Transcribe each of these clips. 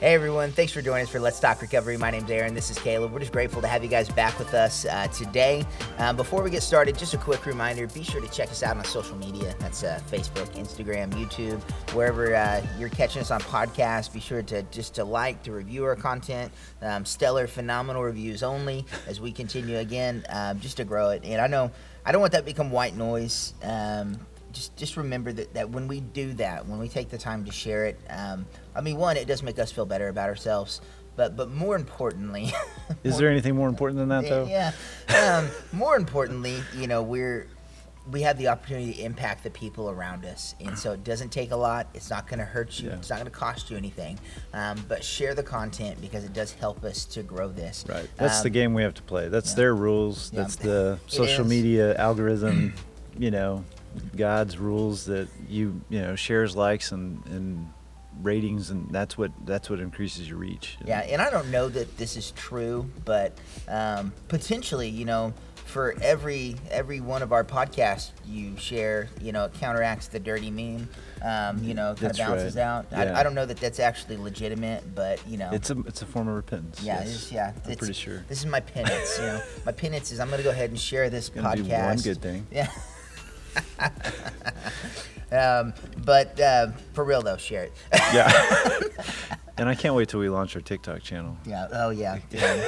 Hey everyone, thanks for joining us for Let's Talk Recovery. My name's Aaron. This is Caleb. We're just grateful to have you guys back with us uh, today. Um, before we get started, just a quick reminder be sure to check us out on social media. That's uh, Facebook, Instagram, YouTube, wherever uh, you're catching us on podcasts. Be sure to just to like, to review our content. Um, stellar, phenomenal reviews only as we continue again um, just to grow it. And I know I don't want that to become white noise. Um, just just remember that, that when we do that, when we take the time to share it, um, I mean, one, it does make us feel better about ourselves, but but more importantly, is more, there anything more important than that though? Yeah. Um, more importantly, you know, we're we have the opportunity to impact the people around us, and so it doesn't take a lot. It's not going to hurt you. Yeah. It's not going to cost you anything. Um, but share the content because it does help us to grow this. Right. That's um, the game we have to play. That's yeah. their rules. That's the social media algorithm. You know, God's rules that you you know shares, likes, and and ratings, and that's what that's what increases your reach. Yeah, and I don't know that this is true, but um, potentially, you know, for every every one of our podcasts you share, you know, it counteracts the dirty meme. Um, you know, kind of balances right. out. Yeah. I, I, don't know that that's actually legitimate, but you know, it's a it's a form of repentance. Yeah, yes. it's, yeah. I'm pretty sure. This is my penance. you know, my penance is I'm going to go ahead and share this podcast. one good thing. Yeah. Um, but uh, for real though, share it. yeah. and I can't wait till we launch our TikTok channel. Yeah. Oh yeah. yeah.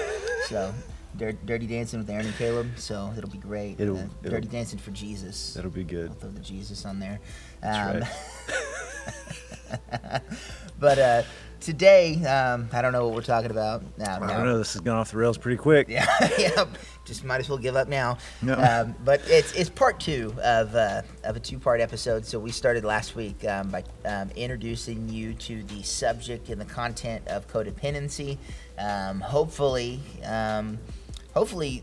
so. Dirty Dancing with Aaron and Caleb, so it'll be great. It'll, uh, it'll Dirty Dancing for Jesus. That'll be good. I'll throw the Jesus on there. Um, right. but uh, today, um, I don't know what we're talking about. I don't know. This has gone off the rails pretty quick. Yeah, yeah. Just might as well give up now. No. Um, but it's it's part two of uh, of a two part episode. So we started last week um, by um, introducing you to the subject and the content of codependency. Um, hopefully, um, hopefully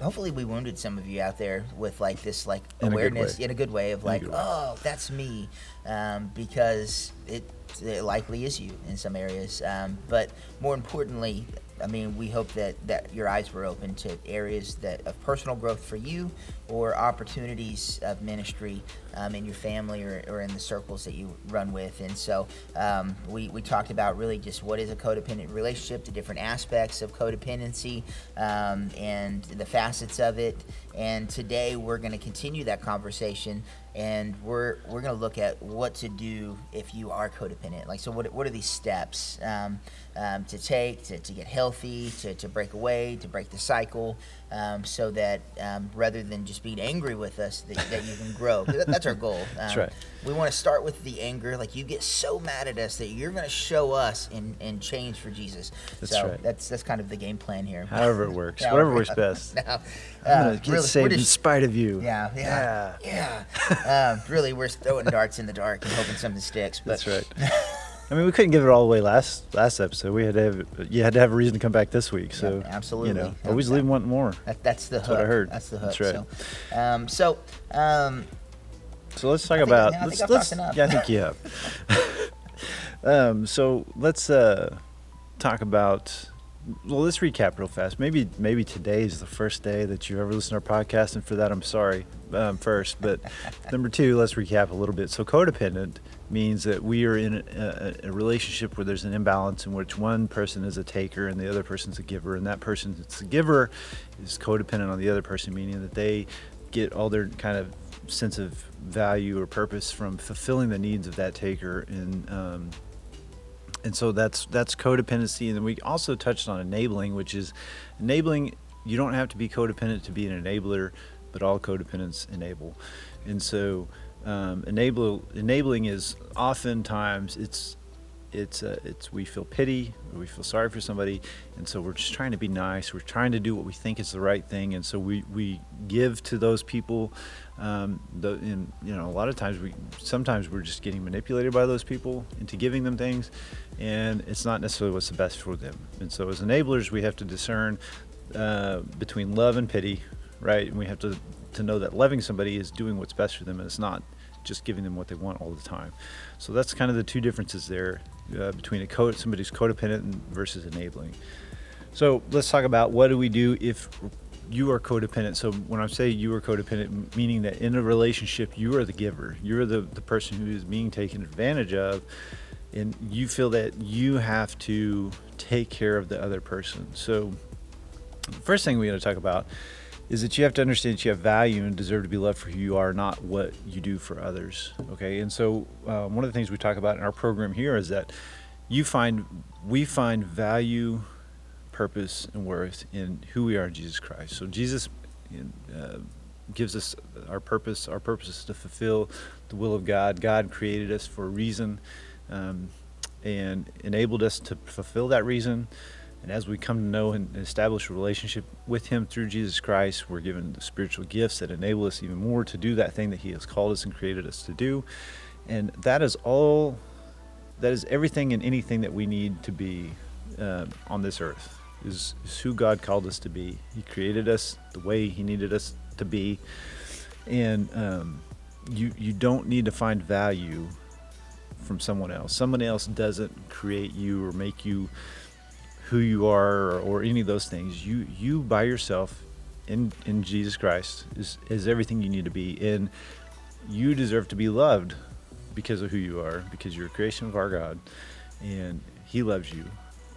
hopefully we wounded some of you out there with like this like in awareness a in a good way of like oh that's me um, because it, it likely is you in some areas. Um, but more importantly I mean, we hope that, that your eyes were open to areas that of personal growth for you or opportunities of ministry um, in your family or, or in the circles that you run with. And so um, we, we talked about really just what is a codependent relationship, the different aspects of codependency, um, and the facets of it. And today we're going to continue that conversation and we're we're going to look at what to do if you are codependent. Like, so what, what are these steps um, to take to, to get healthy, to, to break away, to break the cycle, um, so that um, rather than just being angry with us, that, that you can grow. That's our goal. that's right. Um, we want to start with the anger. Like, you get so mad at us that you're going to show us and, and change for Jesus. That's so right. That's that's kind of the game plan here. However it works, whatever works best. Now, I'm gonna uh, get really, saved just, in spite of you. Yeah, yeah, yeah. yeah. um, really, we're throwing darts in the dark and hoping something sticks. But. That's right. I mean, we couldn't give it all away last last episode. We had to have you had to have a reason to come back this week. So yeah, absolutely, you know, always leave wanting more. That, that's the that's hook. what I heard. That's the hook. That's right. So, um, so, um, so let's talk I about. Think, let's, let's yeah, I think you have. um, so let's uh, talk about well, let's recap real fast. Maybe maybe today is the first day that you've ever listened to our podcast, and for that I'm sorry um, first. But number two, let's recap a little bit. So codependent means that we are in a, a, relationship where there's an imbalance in which one person is a taker and the other person's a giver, and that person that's a giver is codependent on the other person, meaning that they get all their kind of sense of value or purpose from fulfilling the needs of that taker and um, and so that's that's codependency and then we also touched on enabling which is enabling you don't have to be codependent to be an enabler but all codependents enable. And so um, enable enabling is oftentimes it's it's uh, it's we feel pity we feel sorry for somebody and so we're just trying to be nice we're trying to do what we think is the right thing and so we we give to those people um, the, and you know a lot of times we sometimes we're just getting manipulated by those people into giving them things and it's not necessarily what's the best for them. And so as enablers we have to discern uh, between love and pity right and we have to to know that loving somebody is doing what's best for them and it's not just giving them what they want all the time so that's kind of the two differences there uh, between a code somebody who's codependent versus enabling so let's talk about what do we do if you are codependent. So when I say you are codependent, meaning that in a relationship you are the giver, you're the, the person who is being taken advantage of. and you feel that you have to take care of the other person. So, first thing we're going to talk about is that you have to understand that you have value and deserve to be loved for who you are, not what you do for others. Okay, and so uh, one of the things we talk about in our program here is that you find we find value, purpose, and worth in who we are in Jesus Christ. So Jesus uh, gives us our purpose. Our purpose is to fulfill the will of God. God created us for a reason um, and enabled us to fulfill that reason. And as we come to know and establish a relationship with Him through Jesus Christ, we're given the spiritual gifts that enable us even more to do that thing that He has called us and created us to do. And that is all, that is everything and anything that we need to be uh, on this earth, is, is who God called us to be. He created us the way He needed us to be. And um, you, you don't need to find value from someone else. Someone else doesn't create you or make you who you are or, any of those things. You you by yourself in in Jesus Christ is is everything you need to be. And you deserve to be loved because of who you are, because you're a creation of our God, and He loves you.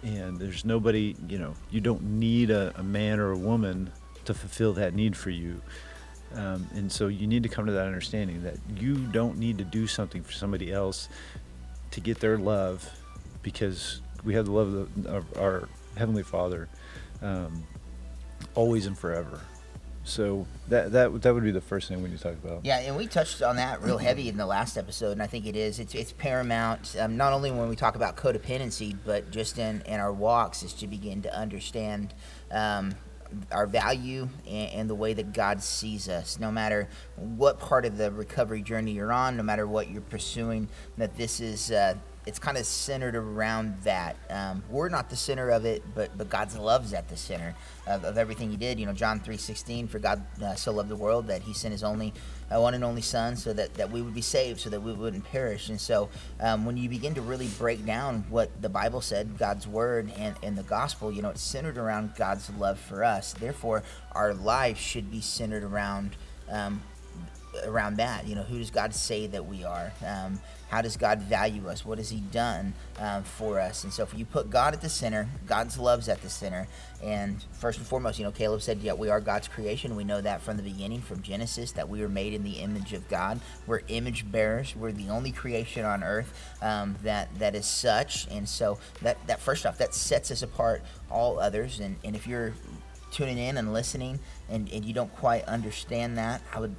And there's nobody, you know, you don't need a, a man or a woman to fulfill that need for you. Um, and so you need to come to that understanding that you don't need to do something for somebody else to get their love because we have the love of, the, of our Heavenly Father um, always and forever. So that that that would be the first thing we need to talk about. Yeah, and we touched on that real heavy in the last episode, and I think it is it's it's paramount. Um, not only when we talk about codependency, but just in in our walks, is to begin to understand. Um, our value and, and, the way that God sees us, no matter what part of the recovery journey you're on, no matter what you're pursuing, that this is uh, it's kind of centered around that. Um, we're not the center of it, but but God's love is at the center of, of everything He did. You know, John three sixteen, for God uh, so loved the world that He sent His only uh, one and only Son, so that that we would be saved, so that we wouldn't perish. And so, um, when you begin to really break down what the Bible said, God's word and and the gospel, you know, it's centered around God's love for us. Therefore, our life should be centered around. Um, around that, you know, who does God say that we are? Um, how does God value us? What has He done um, for us? And so, if you put God at the center, God's love's at the center. And first and foremost, you know, Caleb said, "Yeah, we are God's creation. We know that from the beginning, from Genesis, that we were made in the image of God. We're image bearers. We're the only creation on earth um, that that is such. And so, that that first off, that sets us apart all others. And and if you're tuning in and listening, and and you don't quite understand that, I would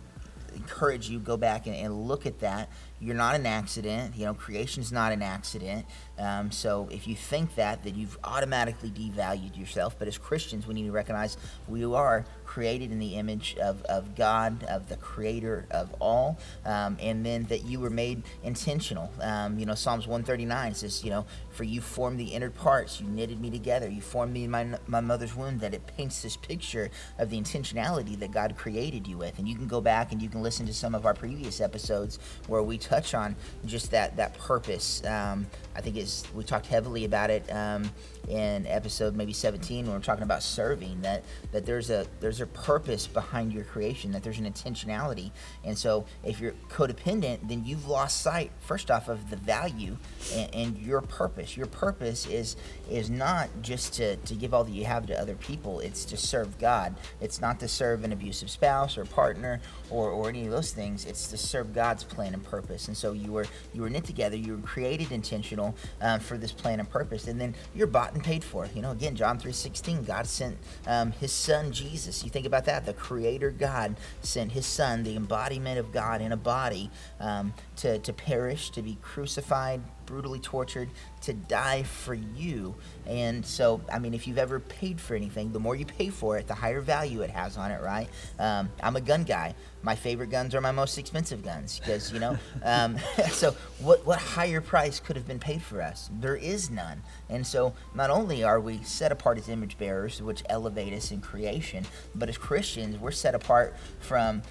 encourage you go back and, and look at that you're not an accident. You know, creation's not an accident. Um, so if you think that, then you've automatically devalued yourself. But as Christians, we need to recognize we are created in the image of, of God, of the creator of all, um, and then that you were made intentional. Um, you know, Psalms 139 says, you know, for you formed the inner parts, you knitted me together, you formed me in my, my mother's womb, that it paints this picture of the intentionality that God created you with. And you can go back and you can listen to some of our previous episodes where we touch on just that, that purpose. Um, I think it's, we talked heavily about it um, in episode maybe 17 when we're talking about serving that that there's a there's a purpose behind your creation that there's an intentionality. And so if you're codependent then you've lost sight first off of the value and, and your purpose. Your purpose is is not just to, to give all that you have to other people it's to serve god it's not to serve an abusive spouse or partner or, or any of those things it's to serve god's plan and purpose and so you were you were knit together you were created intentional um, for this plan and purpose and then you're bought and paid for. You know, again, John 3.16, God sent um, his son Jesus. You think about that. The creator God sent his son, the embodiment of God in a body, um, to, to perish, to be crucified, brutally tortured, to die for you. And so, I mean, if you've ever paid for anything, the more you pay for it, the higher value it has on it, right? Um, I'm a gun guy. My favorite guns are my most expensive guns because, you know, um, so what, what higher price could have been paid for us? There is none. And so, not only are we set apart as image bearers, which elevate us in creation, but as Christians, we're set apart from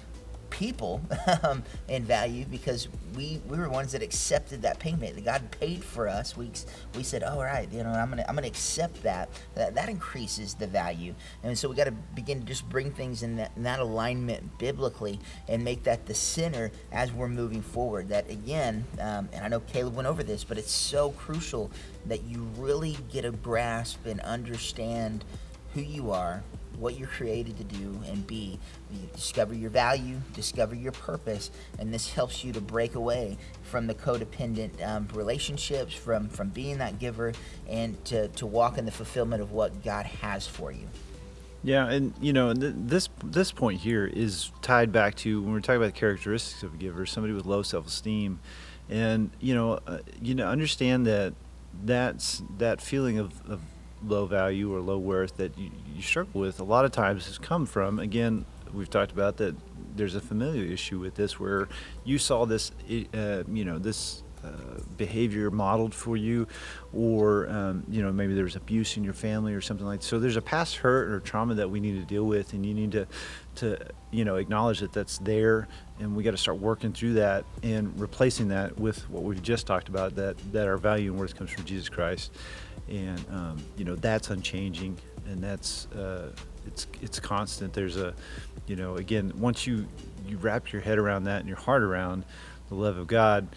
people um, in value because we we were ones that accepted that payment. That God paid for us. We we said, all right, you know, I'm gonna I'm gonna accept that. That, that increases the value, and so we got to begin to just bring things in that, in that alignment biblically and make that the center as we're moving forward. That again, um, and I know Caleb went over this, but it's so crucial that you really get a grasp and understand who you are, what you're created to do and be. You discover your value, discover your purpose, and this helps you to break away from the codependent um, relationships, from, from being that giver, and to, to walk in the fulfillment of what God has for you. Yeah, and you know, th- this this point here is tied back to when we're talking about the characteristics of a giver, somebody with low self-esteem, and you know, uh, you know, understand that that's that feeling of, of low value or low worth that you, you struggle with a lot of times has come from again we've talked about that there's a familiar issue with this where you saw this uh, you know this uh, behavior modeled for you or um, you know maybe there's abuse in your family or something like that. so there's a past hurt or trauma that we need to deal with and you need to to you know acknowledge that that's there and we got to start working through that and replacing that with what we've just talked about that that our value and worth comes from Jesus Christ and um, you know that's unchanging, and that's uh, it's it's constant. There's a, you know, again, once you you wrap your head around that and your heart around the love of God,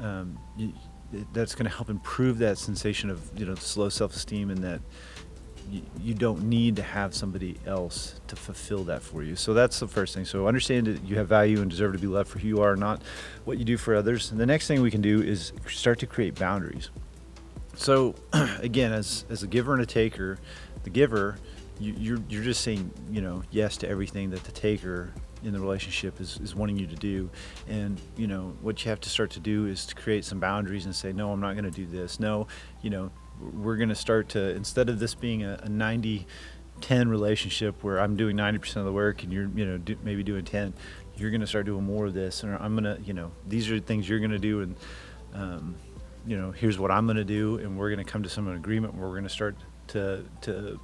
um, you, that's going to help improve that sensation of you know slow self-esteem and that you, you don't need to have somebody else to fulfill that for you. So that's the first thing. So understand that you have value and deserve to be loved for who you are, not what you do for others. And the next thing we can do is start to create boundaries. So, again, as as a giver and a taker, the giver, you, you're you're just saying you know yes to everything that the taker in the relationship is, is wanting you to do. And you know what you have to start to do is to create some boundaries and say no i'm not going to do this. No you know we're going to start to instead of this being a, a 90 10 relationship where i'm doing 90% of the work and you're you know do, maybe doing 10 you're going to start doing more of this. And i'm going to you know these are the things you're going to do and um, you know, here's what I'm going to do, and we're going to come to some agreement where we're going to start to to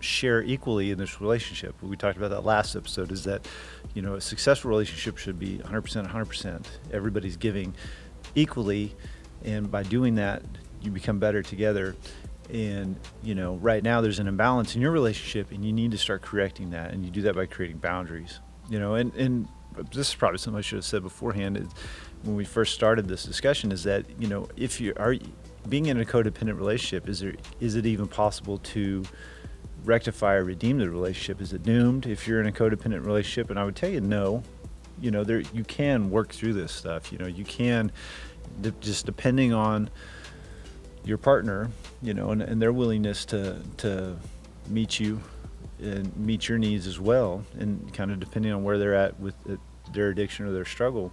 share equally in this relationship. We talked about that last episode. Is that you know a successful relationship should be 100%, 100%. Everybody's giving equally, and by doing that, you become better together. And you know, right now there's an imbalance in your relationship, and you need to start correcting that. And you do that by creating boundaries. You know, and and this is probably something I should have said beforehand. When we first started this discussion is that you know if you are being in a codependent relationship is there is it even possible to rectify or redeem the relationship? Is it doomed if you're in a codependent relationship? And i would tell you no. You know there you can work through this stuff. You know you can just depending on your partner you know and, and their willingness to to meet you and meet your needs as well and kind of depending on where they're at with it, their addiction or their struggle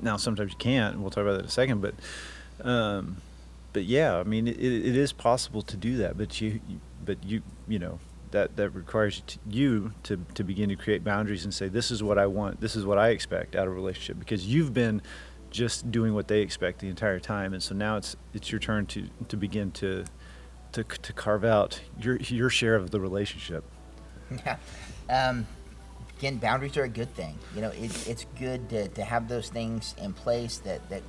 now sometimes you can't, and we'll talk about that in a second. But, um, but yeah, I mean, it, it is possible to do that. But you, but you, you know, that that requires you to to begin to create boundaries and say, this is what I want, this is what I expect out of a relationship, because you've been just doing what they expect the entire time, and so now it's it's your turn to to begin to to to carve out your your share of the relationship. Yeah. Um, again, boundaries are a good thing. You know, it, it's good to, to have those things in place that that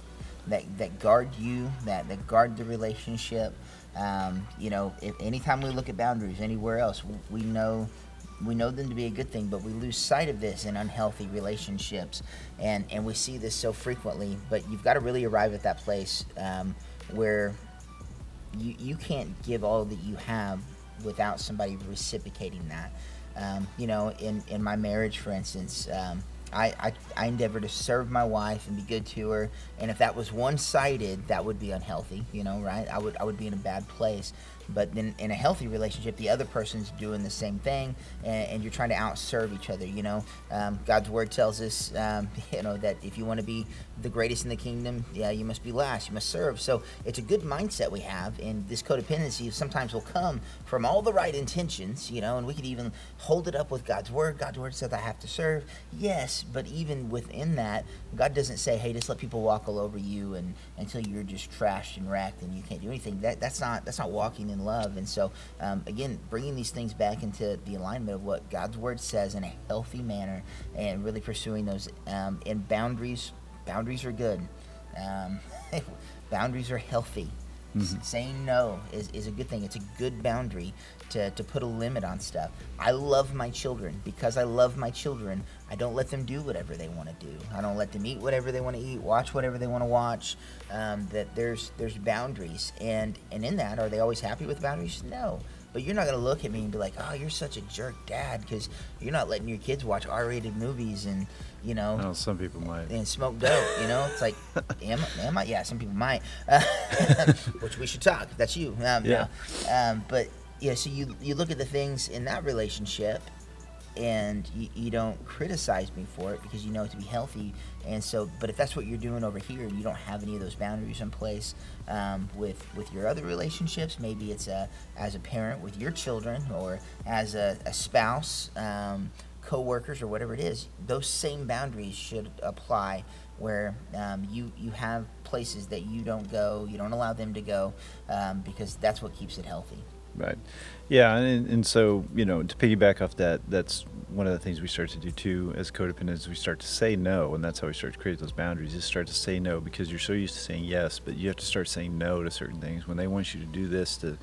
that, that guard you, that, that guard the relationship. Um, you know, if anytime we look at boundaries anywhere else, we know we know them to be a good thing, but we lose sight of this in unhealthy relationships, and and we see this so frequently. But you've got to really arrive at that place um, where you you can't give all that you have without somebody reciprocating that. Um, you know, in, in my marriage, for instance, um, I, I, I endeavor to serve my wife and be good to her. And if that was one sided, that would be unhealthy, you know, right? I would, I would be in a bad place. But then in a healthy relationship, the other person's doing the same thing, and, and you're trying to outserve each other. You know, um, God's word tells us, um, you know, that if you want to be the greatest in the kingdom, yeah, you must be last. You must serve. So it's a good mindset we have, and this codependency sometimes will come from all the right intentions. You know, and we could even hold it up with God's word. God's word says I have to serve. Yes, but even within that, God doesn't say, "Hey, just let people walk all over you and until you're just trashed and wrecked and you can't do anything." That that's not that's not walking in love. And so, um, again, bringing these things back into the alignment of what God's word says in a healthy manner, and really pursuing those. Um, and boundaries, boundaries are good. Um, boundaries are healthy. Mm-hmm. Saying no is, is a good thing. It's a good boundary to, to put a limit on stuff. I love my children. Because I love my children, I don't let them do whatever they want to do. I don't let them eat whatever they want to eat, watch whatever they want to watch. Um, that there's there's boundaries, and and in that, are they always happy with boundaries? No. But you're not gonna look at me and be like, "Oh, you're such a jerk, Dad," because you're not letting your kids watch R-rated movies and you know. No, some people might. And smoke dope. You know, it's like, am, am I? Yeah, some people might. Uh, which we should talk. That's you. Um, yeah. No. Um, but yeah, so you you look at the things in that relationship and you, you, don't criticize me for it because you know it to be healthy. And so, but if that's what you're doing over here, and you don't have any of those boundaries in place um, with with your other relationships, maybe it's a, as a parent with your children or as a, a spouse, um, co-workers, or whatever it is. Those same boundaries should apply where um, you you have places that you don't go, you don't allow them to go, um, because that's what keeps it healthy. Right. Yeah, and and so you know to piggyback off that, that's one of the things we start to do too as codependents. We start to say no, and that's how we start to create those boundaries. Is start to say no because you're so used to saying yes, but you have to start saying no to certain things. When they want you to do this, to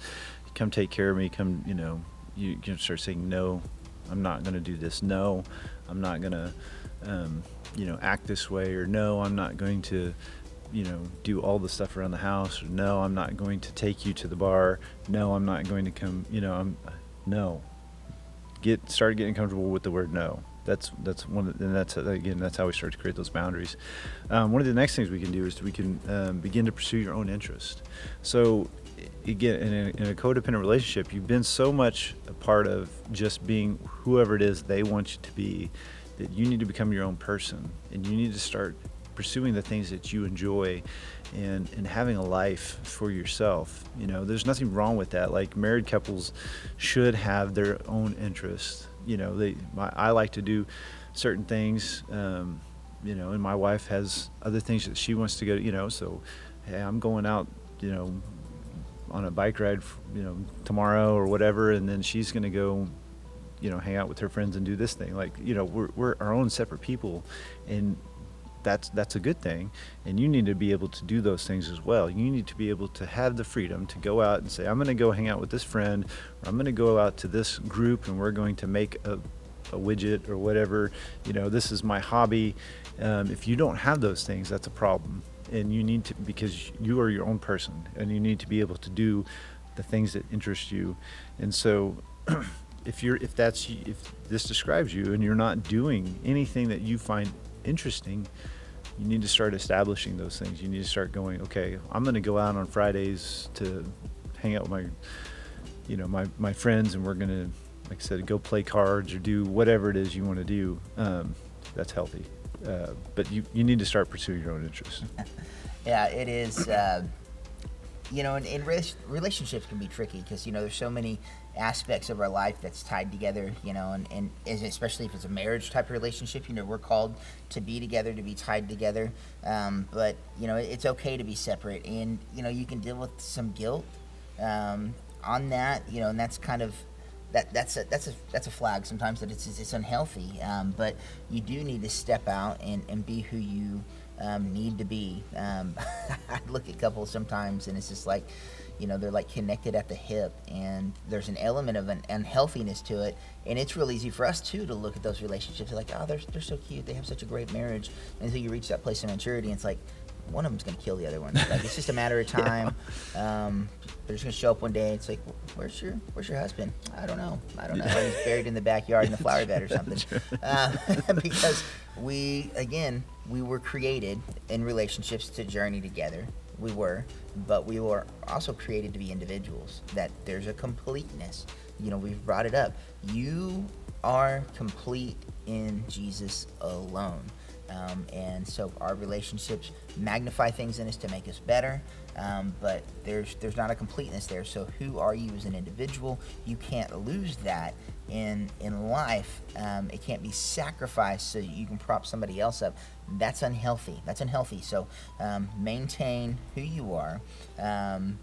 come take care of me, come you know, you can start saying no. I'm not going to do this. No, I'm not going to, um, you know, act this way, or no, I'm not going to you know, do all the stuff around the house. No, I'm not going to take you to the bar. No, I'm not going to come. You know, I'm no. Get start getting comfortable with the word no. That's that's one, of, and that's again that's how we start to create those boundaries. Um, one of the next things we can do is we can um, begin to pursue your own interest. So again, in a, in a, codependent relationship, you've been so much a part of just being whoever it is they want you to be that you need to become your own person and you need to start pursuing the things that you enjoy and, and having a life for yourself. You know, there's nothing wrong with that. Like married couples should have their own interests. You know, they, my, I like to do certain things, um, you know, and my wife has other things that she wants to go, you know, so, hey, I'm going out, you know, on a bike ride, you know, tomorrow or whatever, and then she's going to go you know hang out with her friends and do this thing like you know we're, we're our own separate people and that's that's a good thing. And you need to be able to do those things as well. You need to be able to have the freedom to go out and say i'm going to go hang out with this friend or i'm going to go out to this group and we're going to make a, a widget or whatever. You know this is my hobby. Um, if you don't have those things that's a problem. And you need to because you are your own person and you need to be able to do the things that interest you. And so if you're if that's if this describes you and you're not doing anything that you find interesting you need to start establishing those things. You need to start going, okay, I'm going to go out on Fridays to hang out with my, you know, my, my friends, and we're going to, like I said, go play cards or do whatever it is you want to do. Um, that's healthy. Uh, but you, you need to start pursuing your own interests. yeah, it is. Uh, you know, and, and relationships can be tricky because, you know, there's so many aspects of our life that's tied together, you know, and, and especially if it's a marriage type of relationship, you know, we're called to be together, to be tied together. Um, but, you know, it's okay to be separate. And, you know, you can deal with some guilt um, on that, you know, and that's kind of. That, that's a that's a that's a flag sometimes that it's it's unhealthy, um, but you do need to step out and, and be who you um, need to be. Um, I look at couples sometimes, and it's just like, you know they're like connected at the hip and there's an element of an unhealthiness to it. And it's real easy for us too to look at those relationships like oh they're, they're so cute. They have such a great marriage. Until you reach that place of maturity and it's like one of them's going to kill the other one like it's just a matter of time yeah. um, they're just going to show up one day it's like where's your where's your husband i don't know i don't know he's buried in the backyard in the flower bed or something uh, because we again we were created in relationships to journey together we were, but we were also created to be individuals. That there's a completeness. You know, we've brought it up. You are complete in Jesus alone. Um, and so our relationships magnify things in us to make us better, um, but there's there's not a completeness there. So who are you as an individual? You can't lose that in in life. Um, it can't be sacrificed so you can prop somebody else up that's unhealthy. That's unhealthy. So um, maintain who you are. Um,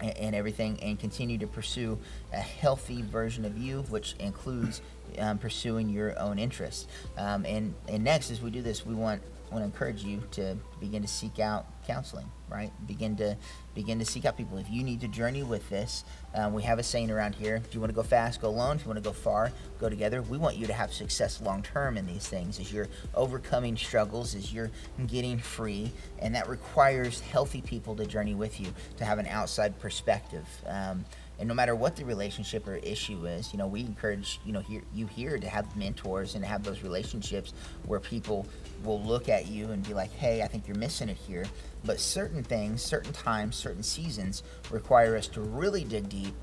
and, and everything, and continue to pursue a healthy version of you, which includes um, pursuing your own interests. Um, and and next, as we do this, we want want to encourage you to begin to seek out counseling right? Begin to begin to seek out people. If you need to journey with this um, we have a saying around here if you want to go fast go alone. If you want to go far go together. We want you to have success long term in these things. As you're overcoming struggles as you're getting free and that requires healthy people to journey with you to have an outside perspective. Um, and no matter what the relationship or issue is you know we encourage you know here, you here to have mentors and have those relationships where people will look at you and be like hey i think you're missing it here. But certain things certain times certain seasons require us to really dig deep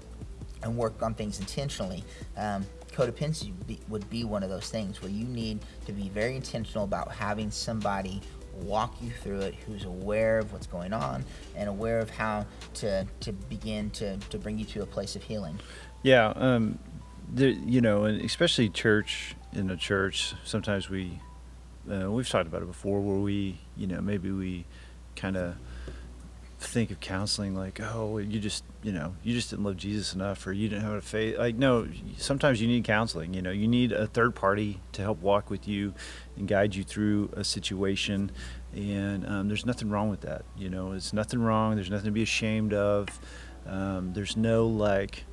and work on things intentionally. Um, codependency would be one of those things where you need to be very intentional about having somebody walk you through it, who's aware of what's going on and aware of how to, to begin to, to bring you to a place of healing. Yeah. Um, the, you know, and especially church in a church, sometimes we, uh, we've talked about it before where we, you know, maybe we kind of think of counseling like, oh, you just, you know, you just didn't love Jesus enough, or you didn't have a faith. Like, no, sometimes you need counseling. You know, you need a third party to help walk with you and guide you through a situation. And um, there's nothing wrong with that. You know, it's nothing wrong. There's nothing to be ashamed of. Um, there's no like,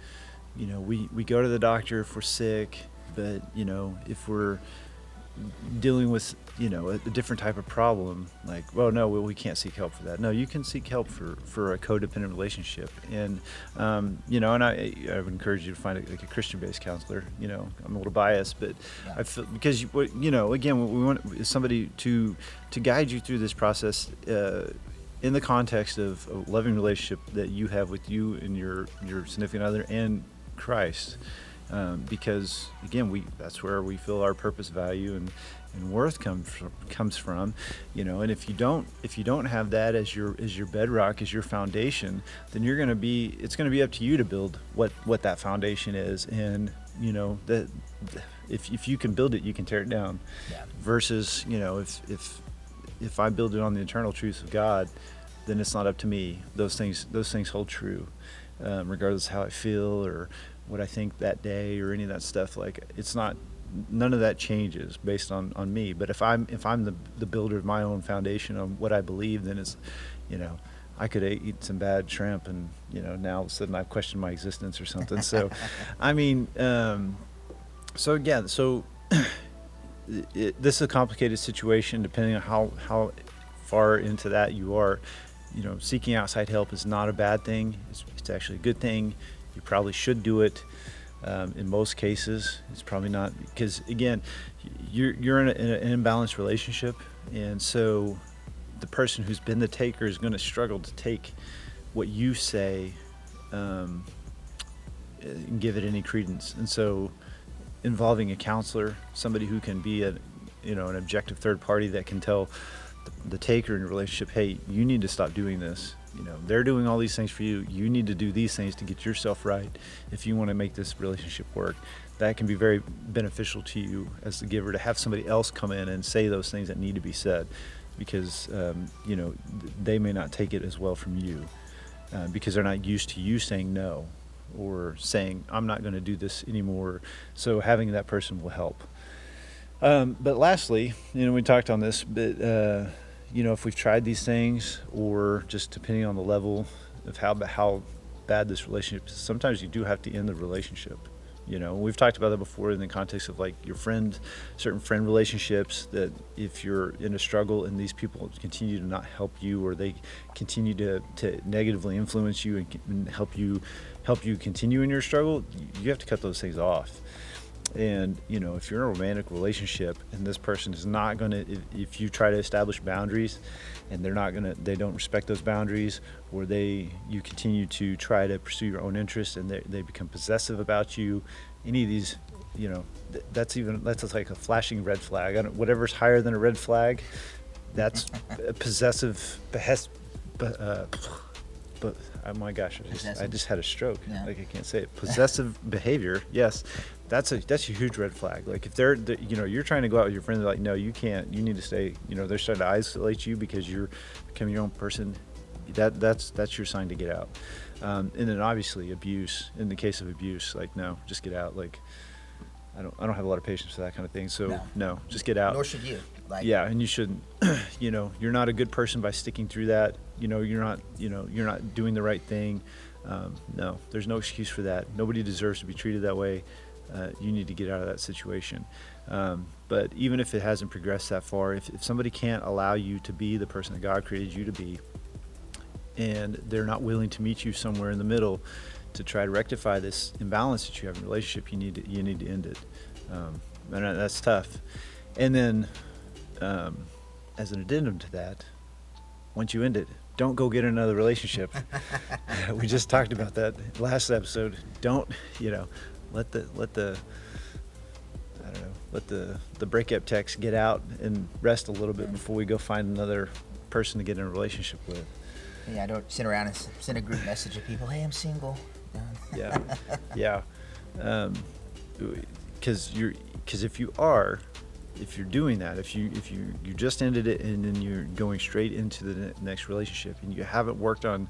you know, we we go to the doctor if we're sick, but you know, if we're dealing with you know a, a, different type of problem like well no well, we can't seek help for that. No you can seek help for for a codependent relationship. And um, you know and I, I would encourage you to find a, like a christian based counselor. You know i'm a little biased but yeah. i feel because you, you know again we want somebody to to guide you through this process uh, in the context of a loving relationship that you have with you and your your significant other and christ. Um, because again we that's where we feel our purpose value and, and worth comes from, comes from you know and if you don't if you don't have that as your as your bedrock as your foundation then you're going to be it's going to be up to you to build what what that foundation is and you know that if, if you can build it you can tear it down yeah. versus you know if if if I build it on the eternal truths of God then it's not up to me those things those things hold true um, regardless of how I feel or what I think that day or any of that stuff. Like it's not none of that changes based on, on me. But if I'm if I'm the the builder of my own foundation on what I believe, then it's you know I could eat some bad shrimp and you know now all of a sudden I've questioned my existence or something. So I mean, um, so yeah, so. It, this is a complicated situation depending on how, how far into that you are you know seeking outside help is not a bad thing it's, it's actually a good thing you probably should do it. Um, in most cases, it's probably not because again, you're you're in, a, in an imbalanced relationship, and so the person who's been the taker is going to struggle to take what you say um, and give it any credence. And so, involving a counselor, somebody who can be a you know an objective third party that can tell the, the taker in a relationship, hey, you need to stop doing this you know they're doing all these things for you. You need to do these things to get yourself right if you want to make this relationship work. That can be very beneficial to you as the giver to have somebody else come in and say those things that need to be said because um, you know they may not take it as well from you uh, because they're not used to you saying no or saying i'm not going to do this anymore. So having that person will help. Um, but lastly you know we talked on this but uh, you know, if we've tried these things, or just depending on the level of how how bad this relationship is, sometimes you do have to end the relationship. You know, we've talked about that before in the context of like your friend, certain friend relationships. That if you're in a struggle and these people continue to not help you, or they continue to, to negatively influence you and help you help you continue in your struggle, you have to cut those things off and you know if you're in a romantic relationship and this person is not going to if, if, you try to establish boundaries and they're not going to they don't respect those boundaries or they you continue to try to pursue your own interests and they, they become possessive about you any of these you know th- that's even that's like a flashing red flag. Whatever's higher than a red flag that's possessive behest uh, but oh my gosh, I just, I just had a stroke. Yeah. Like I can't say it. Possessive behavior, yes, that's a that's a huge red flag. Like if they're, you know, you're trying to go out with your friends, they're like, no, you can't. You need to stay. You know, they're starting to isolate you because you're becoming your own person. that that's that's your sign to get out. Um, and then obviously abuse. In the case of abuse, like no, just get out. Like I don't I don't have a lot of patience for that kind of thing. So no, no just get out. Nor should you. Like, yeah, and you shouldn't. you know, you're not a good person by sticking through that. You know, you're not. You know, you're not doing the right thing. Um, no, there's no excuse for that. Nobody deserves to be treated that way. Uh, you need to get out of that situation. Um, but even if it hasn't progressed that far, if, if somebody can't allow you to be the person that God created you to be, and they're not willing to meet you somewhere in the middle to try to rectify this imbalance that you have in a relationship, you need to, you need to end it. Um, and that's tough. And then, um, as an addendum to that, once you end it, don't go get another relationship. we just talked about that last episode. Don't, you know, let the let the I don't know, let the the breakup text get out and rest a little bit before we go find another person to get in a relationship with. Yeah, I don't sit around and send a group message to people. Hey, I'm single. yeah, yeah, because um, you're because if you are, if you're doing that, if you if you you just ended it and then you're going straight into the next relationship and you haven't worked on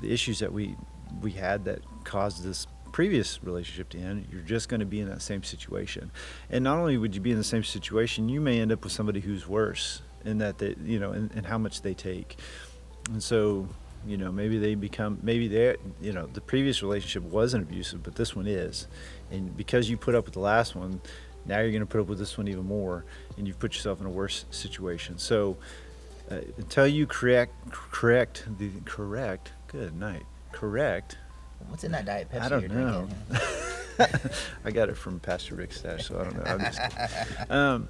the issues that we we had that caused this previous relationship to end, you're just going to be in that same situation. And not only would you be in the same situation, you may end up with somebody who's worse in that they, you know, and, how much they take. And so, you know, maybe they become, maybe they, you know, the previous relationship wasn't abusive, but this one is. And because you put up with the last one, now you're going to put up with this one even more, and you've put yourself in a worse situation. So, uh, until you correct, correct the correct, good night, correct What's in that diet Pepsi? I don't know. I got it from Pastor Rick's stash, so I don't know. I'm just um,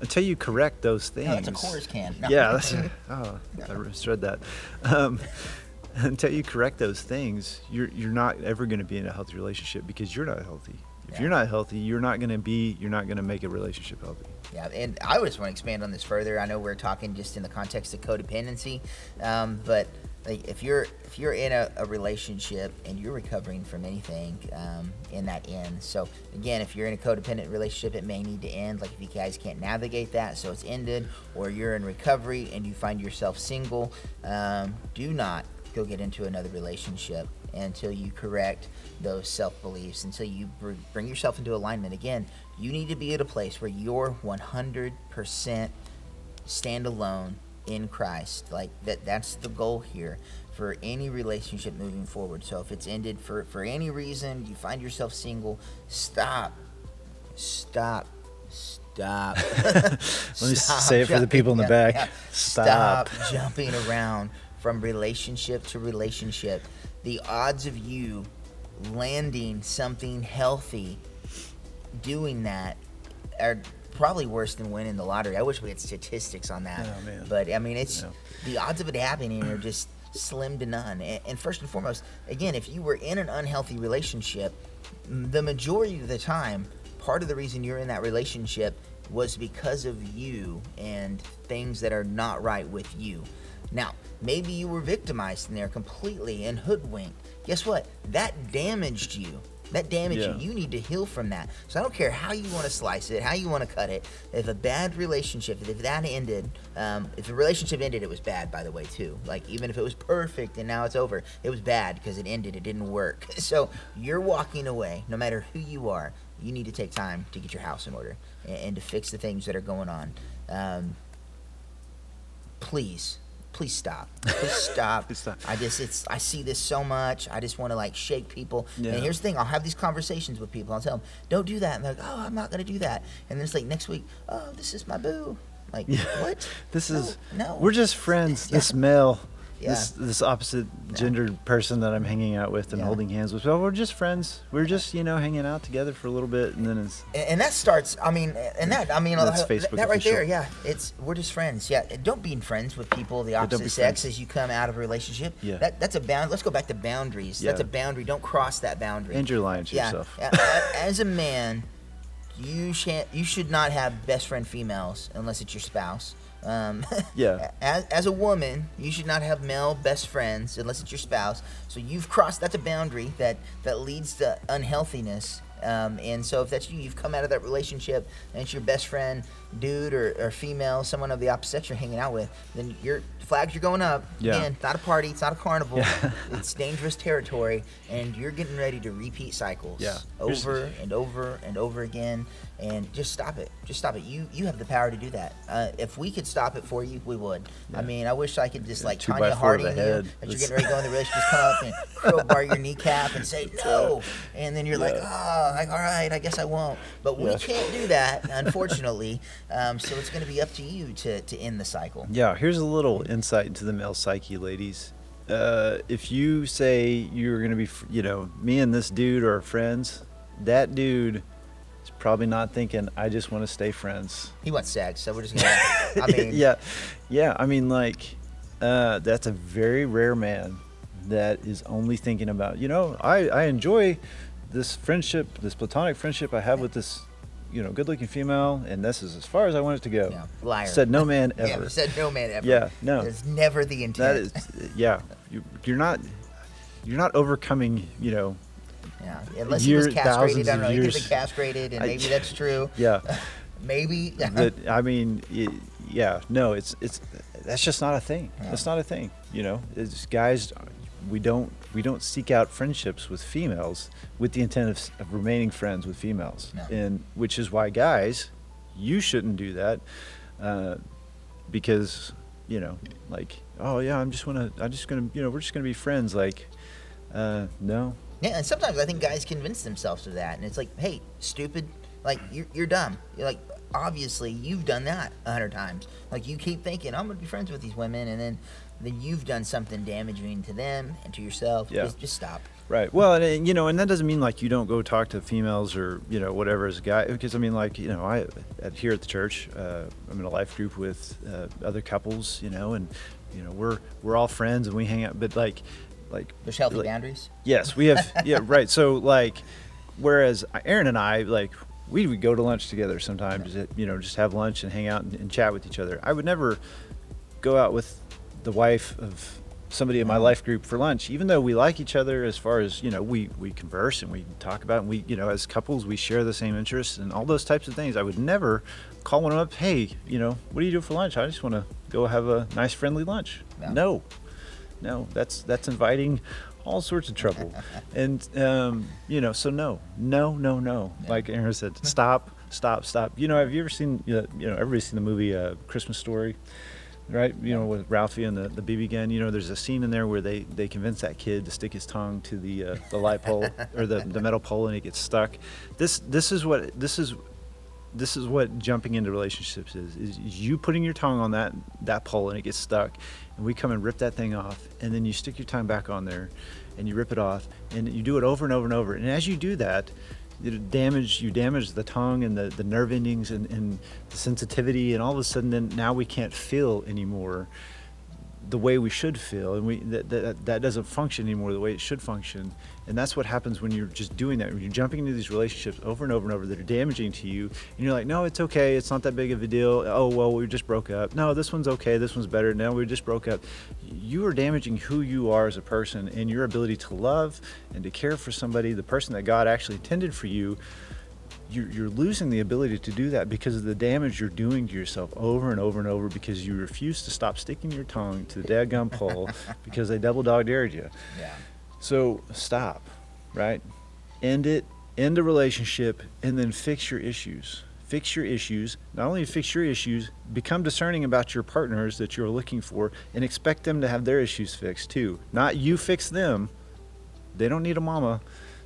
until you correct those things. No, it's a Coors can. No. Yeah, that's. Oh, I misread that. Um, until you correct those things, you're you're not ever going to be in a healthy relationship because you're not healthy. If yeah. you're not healthy, you're not going to be. You're not going to make a relationship healthy. Yeah, and I just want to expand on this further. I know we're talking just in the context of codependency, um, but like if you're if you're in a, a relationship and you're recovering from anything um, in that end so again if you're in a codependent relationship it may need to end like if you guys can't navigate that so it's ended or you're in recovery and you find yourself single um, do not go get into another relationship until you correct those self beliefs until you br- bring yourself into alignment again you need to be at a place where you're 100% stand alone in Christ. Like that that's the goal here for any relationship moving forward. So if it's ended for for any reason, you find yourself single, stop. Stop. Stop. Let me say it for the people in the back. Yeah. Stop. Stop jumping around from relationship to relationship. The odds of you landing something healthy doing that are probably worse than winning the lottery. I wish we had statistics on that. Oh, but I mean, it's the odds of it happening are just slim to none. And first and foremost, again, if you were in an unhealthy relationship, the majority of the time, part of the reason you're in that relationship was because of you and things that are not right with you. Now, maybe you were victimized in there completely and hoodwinked. Guess what? That damaged you. That damaged yeah. you. You need to heal from that. So I don't care how you want to slice it, how you want to cut it. If a bad relationship, if that ended, um, if the relationship ended, it was bad, by the way, too. Like even if it was perfect and now it's over, it was bad because it ended. It didn't work. So you're walking away, no matter who you are. You need to take time to get your house in order and, and to fix the things that are going on. Um, please please stop. Please stop. please stop. I just it's I see this so much. I just want to like shake people. Yeah. And here's the thing: I'll have these conversations with people. I'll tell them, "Don't do that." And they're like, "Oh, I'm not gonna do that." And then it's like next week, "Oh, this is my boo." Like yeah. what? this no, is no. We're just friends. yeah. This male yeah. this this opposite gendered yeah. person that I'm hanging out with and yeah. holding hands with. Well, we're just friends. We're just you know hanging out together for a little bit, and then it's and, and that starts. I mean, and that I mean, that's uh, Facebook that right there. Yeah, it's we're just friends. Yeah, don't be in friends with people the opposite sex as you come out of a relationship. Yeah, that, that's a bound. Let's go back to boundaries. That's a boundary. Don't cross that boundary. And you're lying to yourself. Yeah, as a man. You should you should not have best friend females unless it's your spouse. Um, yeah. As, as a woman, you should not have male best friends unless it's your spouse. So you've crossed that's a boundary that that leads to unhealthiness. Um, and so if that's you, you've come out of that relationship and it's your best friend. Dude or, or female, someone of the opposite sex you're hanging out with, then your flags are going up. Yeah. Again, it's not a party, it's not a carnival. Yeah. it's dangerous territory, and you're getting ready to repeat cycles Yeah. over and over and over again. And just stop it. Just stop it. You you have the power to do that. Uh, if we could stop it for you, we would. I mean, I wish I could just like Tonya Harding you head. that you're getting ready to go in the race, just come up and crowbar your kneecap and say no, and then you're like, Yeah. oh, like, all right, I guess I won't. But we can't do that, unfortunately. um, so it's going to be up to you to to end the cycle. Yeah, here's a little insight into the male psyche, ladies. Uh, if you say you're going to be, you know, me and this dude are friends, that dude is probably not thinking, I just want to stay friends. He wants sex, so we're just gonna. I mean, yeah, yeah. I mean, like, uh, that's a very rare man that is only thinking about, you know, I, I enjoy this friendship, this platonic friendship I have with this, you know, good-looking female, and this is as far as I want it to go. Yeah, liar. Said no man ever. Yeah, said no man ever. Yeah, no. It's never the intent. That is, yeah. You, you're not, you're not overcoming. You know, Yeah, unless he was castrated. I don't know. He could have years. been castrated, and I- maybe that's true. yeah. Maybe. that I mean, y yeah. No, it's it's that's just not a thing. Yeah. It's not a thing. You know, it's guys. We don't we don't seek out friendships with females with the intent of, of remaining friends with females, No. and which is why guys, you shouldn't do that, uh, because you know, like, oh yeah, I'm just wanna, I'm just gonna, you know, we're just gonna be friends. Like, uh, no, Yeah, and sometimes I think guys convince themselves of that, and it's like, hey, stupid, like you're, you're dumb. You're like, obviously, you've done that a hundred times. Like you keep thinking, I'm gonna be friends with these women, and then then you've done something damaging to them and to yourself. Yeah. Just, just stop. Right. Well, and, and, you know, and that doesn't mean like you don't go talk to females or you know whatever as a guy. Because I mean, like you know, I at, here at the church, uh, I'm in a life group with uh, other couples, you know, and you know we're we're all friends and we hang out. But like, like There's healthy like- boundaries. Yes, we have. yeah, right. So like, whereas Aaron and I like we would go to lunch together sometimes. You know, just have lunch and hang out and, and chat with each other. I would never go out with the wife of somebody in my life group for lunch, even though we like each other as far as you know, we we converse and we talk about and we you know as couples we share the same interests and all those types of things. I would never call one up, hey, you know, what do you do for lunch? I just want to go have a nice friendly lunch. No. no, no, that's that's inviting all sorts of trouble, and um, you know, so no, no, no, no. Like Aaron said, stop, stop, stop. You know, have you ever seen? You know, you know everybody's seen the movie uh, Christmas Story, right? You know, with Ralphie and the, the BB gun. You know, there's a scene in there where they they convince that kid to stick his tongue to the uh, the light pole or the the metal pole, and he gets stuck. This this is what this is. This is what jumping into relationships is, is you putting your tongue on that that pole and it gets stuck and we come and rip that thing off and then you stick your tongue back on there and you rip it off and you do it over and over and over and as you do that you damage you damage the tongue and the, the nerve endings and, and the sensitivity and all of a sudden then now we can't feel anymore the way we should feel. And we that, that, that doesn't function anymore the way it should function and that's what happens when you're just doing that. When you're jumping into these relationships over and over and over that are damaging to you and you're like no it's okay. It's not that big of a deal. Oh well we just broke up. No this one's okay. This one's better. No, we just broke up. You are damaging who you are as a person and your ability to love and to care for somebody the person that god actually intended for you. You're, you're losing the ability to do that because of the damage you're doing to yourself over and over and over because you refuse to stop sticking your tongue to the dadgum pole because they double dog dared you. Yeah. So stop, right? End it, end the relationship, and then fix your issues. Fix your issues. Not only fix your issues, become discerning about your partners that you're looking for and expect them to have their issues fixed too. Not you fix them. They don't need a mama,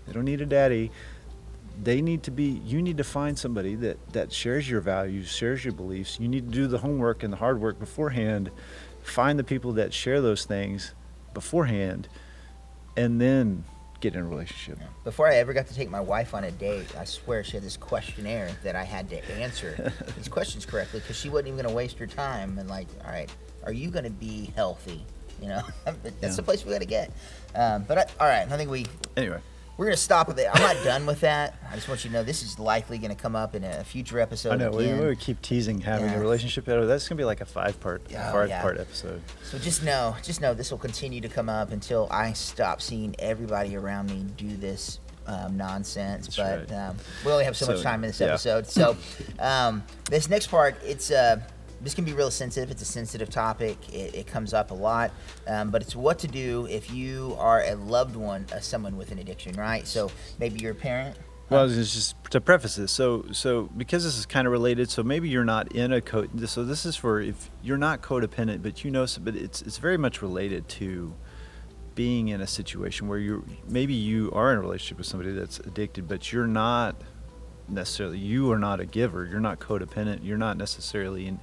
they don't need a daddy they need to be you need to find somebody that that shares your values shares your beliefs you need to do the homework and the hard work beforehand find the people that share those things beforehand and then get in a relationship Before I ever got to take my wife on a date, I swear she had this questionnaire that I had to answer these questions correctly because she wasn't even going to waste her time. And like, all right, are you going to be healthy? You know, that's Yeah. the place we got to get. Um, but I, all right, I think we anyway we're going to stop with it. I'm not done with that. I just want you to know this is likely going to come up in a future episode. i know we, we would keep teasing having Yeah. a relationship that's going to be like a five part Oh, five yeah. part episode So just know, just know this will continue to come up until I stop seeing everybody around me do this um, nonsense. That's but right. um, we only have so, So, much time in this yeah. episode. So um, this next part, it's uh, this can be real sensitive. It's a sensitive topic. It, it comes up a lot, um, but it's what to do if you are a loved one of someone with an addiction, right? So maybe you're a parent. Well, I just to preface this, so so because this is kind of related, so maybe you're not in a co. So this is for if you're not codependent, but you know, but it's it's very much related to being in a situation where you maybe you are in a relationship with somebody that's addicted, but you're not necessarily you are not a giver. You're not codependent. You're not necessarily in.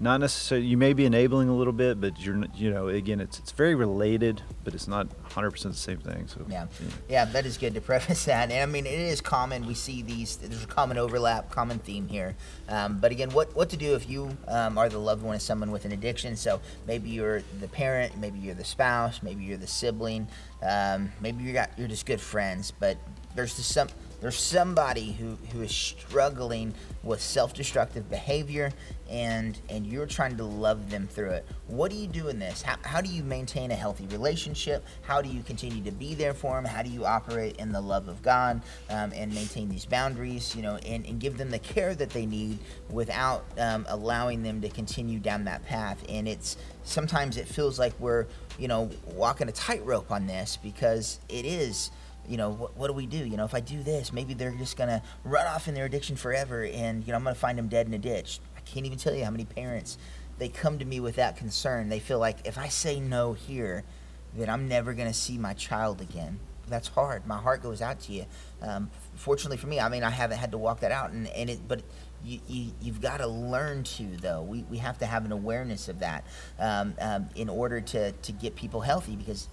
Not necessarily. You may be enabling a little bit, but you're. You know, again, it's it's very related, but it's not 100 percent the same thing. So Yeah, yeah, that is good to preface that. And I mean, it is common. We see these. There's a common overlap, common theme here. Um, but again, what what to do if you um, are the loved one of someone with an addiction? So maybe you're the parent, maybe you're the spouse, maybe you're the sibling, um, maybe you got you're just good friends. But there's just some there's somebody who, who is struggling with self-destructive behavior and and you're trying to love them through it. What do you do in this? How, how do you maintain a healthy relationship? How do you continue to be there for them? How do you operate in the love of god um, and maintain these boundaries you know and, and give them the care that they need without um, allowing them to continue down that path? And it's sometimes it feels like we're you know walking a tightrope on this because it is you know, what, what do we do? You know, if I do this, maybe they're just going to run off in their addiction forever and, you know, I'm going to find them dead in a ditch. I can't even tell you how many parents, they come to me with that concern. They feel like if I say no here, then I'm never going to see my child again. That's hard. My heart goes out to you. Um, fortunately for me, I mean, I haven't had to walk that out, and, and it, but you, you, you've got to learn to though. We, we have to have an awareness of that um, um, in order to, to get people healthy because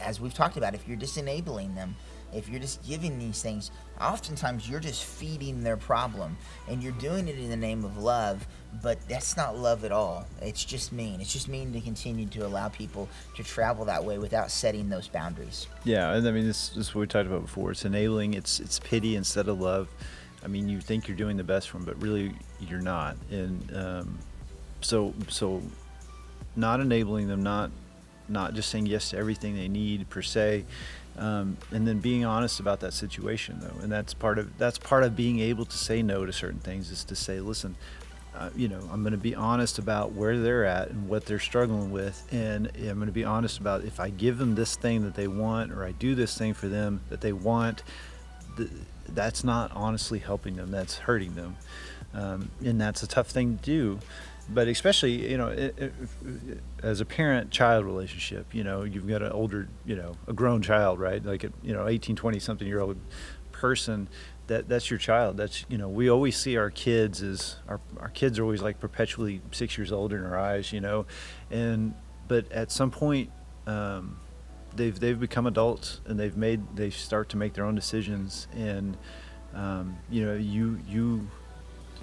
as we've talked about, if you're just enabling them, if you're just giving these things, oftentimes you're just feeding their problem and you're doing it in the name of love, but that's not love at all. It's just mean. It's just mean to continue to allow people to travel that way without setting those boundaries. Yeah, and I mean this, this is what we talked about before. It's enabling. It's it's pity instead of love. I mean, you think you're doing the best for them, but really you're not. And um, so so, not enabling them, not not just saying yes to everything they need per se, um, and then being honest about that situation though. And that's part of that's part of being able to say no to certain things is to say, listen. Uh, you know, I'm going to be honest about where they're at and what they're struggling with, and I'm going to be honest about if I give them this thing that they want, or I do this thing for them that they want, th- that's not honestly helping them. That's hurting them, um, and that's a tough thing to do. But especially, you know, it, it, as a parent-child relationship, you know, you've got an older, you know, a grown child, right? Like a, you know, 18, 20 something year old person. That that's your child. That's you know, we always see our kids as our our kids are always like perpetually six years older in our eyes, you know, and but at some point. Um, they've they've become adults and they've made they start to make their own decisions and um, you know you you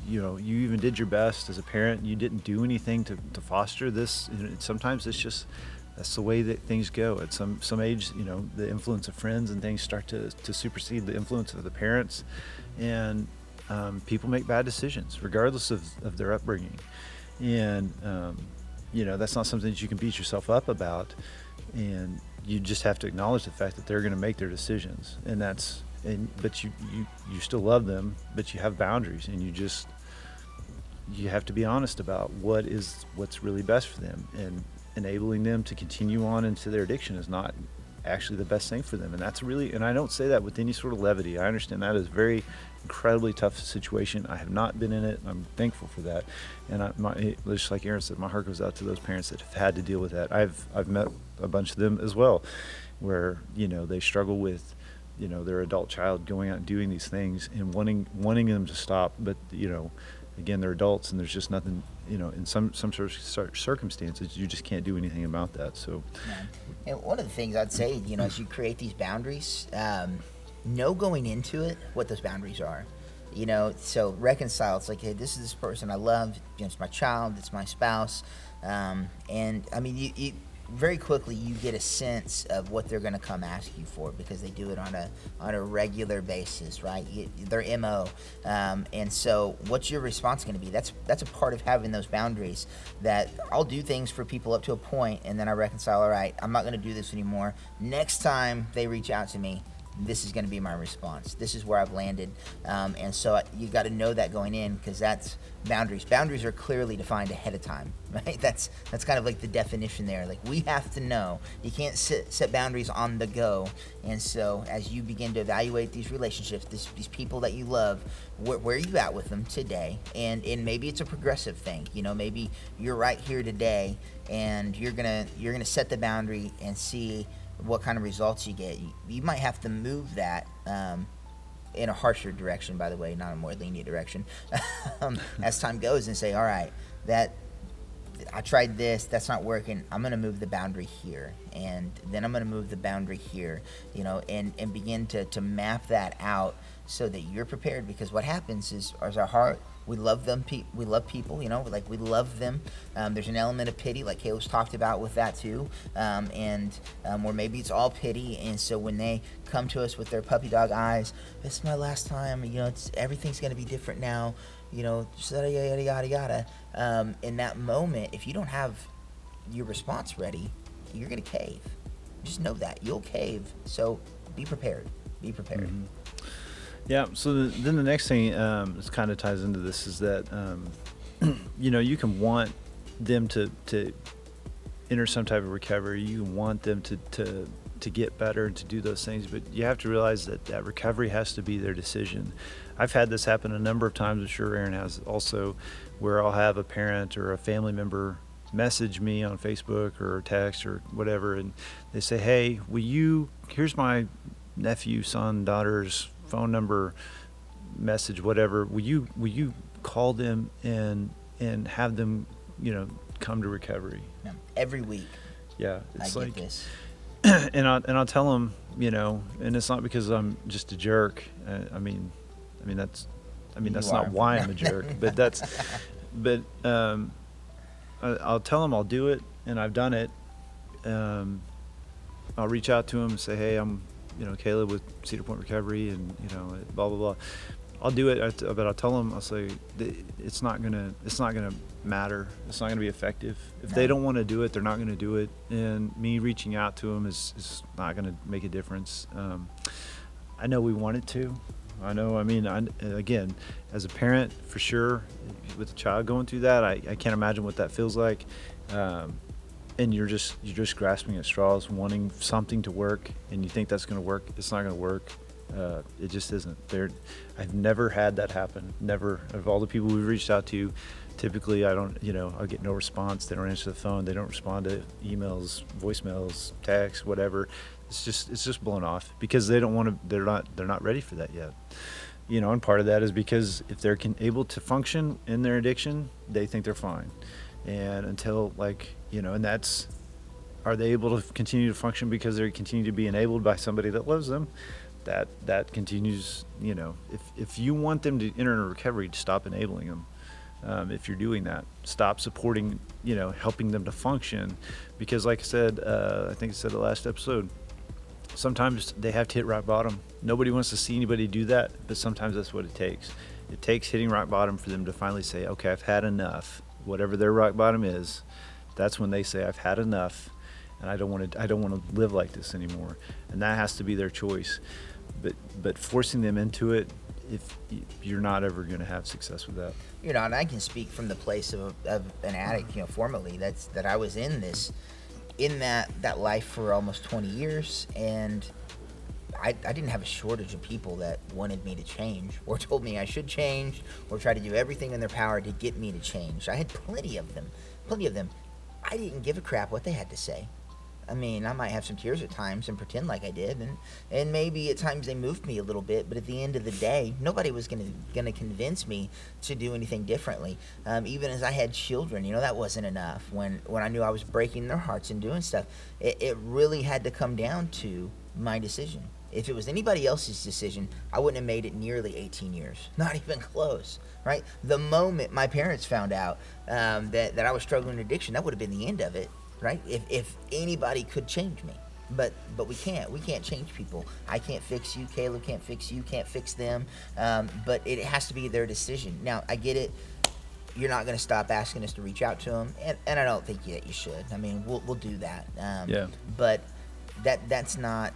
you know you even did your best as a parent. You didn't do anything to, to foster this. Know, sometimes it's just that's the way that things go. At some some age you know the influence of friends and things start to, to supersede the influence of the parents. And um, people make bad decisions regardless of, of their upbringing. And um, you know that's not something that you can beat yourself up about. And you just have to acknowledge the fact that they're going to make their decisions. And that's and but you, you you still love them but you have boundaries and you just you have to be honest about what is what's really best for them. And enabling them to continue on into their addiction is not actually the best thing for them. And that's really and i don't say that with any sort of levity. I understand that is very incredibly tough situation. I have not been in it. And i'm thankful for that. And I, my, just like aaron said my heart goes out to those parents that have had to deal with that. I've i've met a bunch of them as well where you know they struggle with you know their adult child going out and doing these things and wanting wanting them to stop. But you know again they're adults and there's just nothing you know in some some sort of circumstances you just can't do anything about that so. And one of the things I'd say, you know, as you create these boundaries, um, know going into it what those boundaries are. You know, so reconcile. It's like, hey, this is this person I love. You know, it's my child. It's my spouse. Um, and I mean, you, you very quickly you get a sense of what they're going to come ask you for because they do it on a on a regular basis, right? You, their mo, um, and so what's your response going to be? That's that's a part of having those boundaries. That I'll do things for people up to a point, and then I reconcile. All right, I'm not going to do this anymore. Next time they reach out to me, this is going to be my response. This is where I've landed, um, and so you got to know that going in because that's boundaries. Boundaries are clearly defined ahead of time, right? That's that's kind of like the definition there. Like we have to know. You can't sit, set boundaries on the go, and so as you begin to evaluate these relationships, this, these people that you love, where, where are you at with them today? And and maybe it's a progressive thing. You know, maybe you're right here today, and you're gonna you're gonna set the boundary and see what kind of results you get. You, you might have to move that um, in a harsher direction, by the way, not a more lenient direction, um, as time goes, and say, all right, that I tried this, that's not working. I'm going to move the boundary here, and then I'm going to move the boundary here, you know, and, and begin to, to map that out so that you're prepared. Because what happens is, is our heart we love them. Pe- we love people. You know, like we love them. Um, there's an element of pity, like Caleb's talked about with that too, um, and um, or maybe it's all pity. And so when they come to us with their puppy dog eyes, this is my last time. You know, it's everything's going to be different now. You know, yada yada yada yada. Um, in that moment, if you don't have your response ready, you're going to cave. Just know that you'll cave. So be prepared. Be prepared. Mm-hmm. Yeah. So the, then the next thing um, this kind of ties into this is that um, you know you can want them to to enter some type of recovery. You want them to to to get better and to do those things, but you have to realize that that recovery has to be their decision. I've had this happen a number of times. I'm sure Aaron has also, where I'll have a parent or a family member message me on Facebook or text or whatever, and they say, "Hey, will you? Here's my nephew, son, daughter's phone number, message, whatever. Will you will you call them and and have them, you know, come to recovery? Yeah, every week. Yeah, it's I like this. and I and I'll tell them, you know, and it's not because I'm just a jerk. Uh, I mean, I mean that's, I mean that's not why I'm a jerk, but that's, but um, I, will tell them I'll do it, and I've done it. Um, I'll reach out to them and say, hey, I'm you know, Caleb with Cedar Point Recovery and, you know, blah, blah, blah. I'll do it, but I'll tell them, I'll say, it's not gonna, it's not gonna matter. It's not gonna be effective. If no. they don't want to do it, they're not gonna do it. And me reaching out to them is, is not gonna make a difference. Um, I know we want it to. I know. I mean, I, again, as a parent, for sure, with a child going through that, I, I can't imagine what that feels like. Um, and you're just you're just grasping at straws, wanting something to work, and you think that's going to work. It's not going to work. Uh, it just isn't. There, I've never had that happen. Never. Of all the people we've reached out to, typically I don't. You know, I get no response. They don't answer the phone. They don't respond to emails, voicemails, texts, whatever. It's just it's just blown off because they don't want to. They're not they're not ready for that yet. You know, and part of that is because if they're can, able to function in their addiction, they think they're fine and until like you know and that's are they able to continue to function because they continue to be enabled by somebody that loves them? That that continues you know if if you want them to enter a recovery stop enabling them. Um, if you're doing that stop supporting you know helping them to function. Because like i said uh, i think i said the last episode sometimes they have to hit rock bottom. Nobody wants to see anybody do that but sometimes that's what it takes. It takes hitting rock bottom for them to finally say okay i've had enough whatever their rock bottom is, that's when they say, "I've had enough, and I don't want to. I don't want to live like this anymore." And that has to be their choice. But but forcing them into it, if you're not ever going to have success with that. You're not. I can speak from the place of, of an addict. You know, formerly that's that I was in this, in that that life for almost 20 years, and I, I didn't have a shortage of people that wanted me to change or told me I should change or tried to do everything in their power to get me to change. I had plenty of them, plenty of them. I didn't give a crap what they had to say. I mean, I might have some tears at times and pretend like I did, and and maybe at times they moved me a little bit. But at the end of the day, nobody was gonna gonna convince me to do anything differently. Um, even as I had children, you know, that wasn't enough. When when I knew I was breaking their hearts and doing stuff, it, it really had to come down to my decision. If it was anybody else's decision, I wouldn't have made it nearly 18 years. Not even close, right? The moment my parents found out um, that, that I was struggling with addiction, that would have been the end of it, right? If, if anybody could change me. But but we can't. We can't change people. I can't fix you. Caleb can't fix you. Can't fix them. Um, but it has to be their decision. Now I get it you're not going to stop asking us to reach out to them, and, and I don't think that you should. I mean, we'll, we'll do that. Um, yeah. But that that's not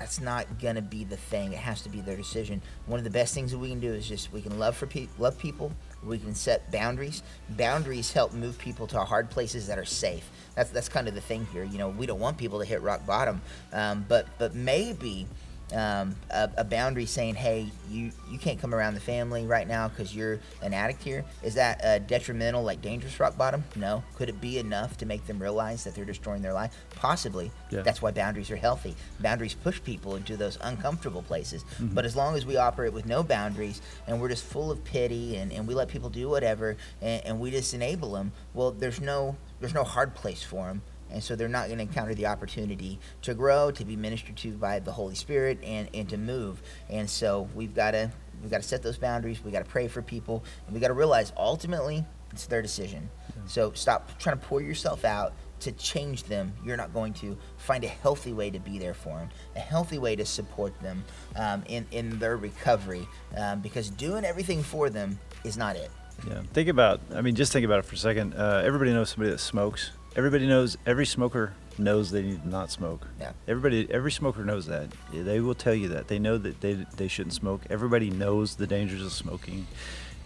that's not gonna be the thing. It has to be their decision. One of the best things that we can do is just we can love for pe- love people. We can set boundaries. Boundaries help move people to hard places that are safe. That's that's kind of the thing here. You know, we don't want people to hit rock bottom, um, but but maybe um, a, a, boundary saying, "Hey, you you can't come around the family right now because you're an addict here." Is that uh, detrimental, like dangerous rock bottom? No. Could it be enough to make them realize that they're destroying their life? Possibly. Yeah. That's why boundaries are healthy. Boundaries push people into those uncomfortable places. Mm-hmm. But as long as we operate with no boundaries and we're just full of pity and, and we let people do whatever and, and we just enable them, well, there's no there's no hard place for them and so they're not going to encounter the opportunity to grow, to be ministered to by the Holy Spirit, and, and to move. And so we've got to we've got to set those boundaries. We've got to pray for people, and we got to realize ultimately it's their decision. Yeah. So stop trying to pour yourself out to change them. You're not going to find a healthy way to be there for them, a healthy way to support them um, in in their recovery, um, because doing everything for them is not it. Yeah. Think about. I mean, just think about it for a second. Uh, everybody knows somebody that smokes everybody knows every smoker knows they need to not smoke. Yeah. Everybody, every smoker knows that. They will tell you that. They know that they they shouldn't smoke. Everybody knows the dangers of smoking,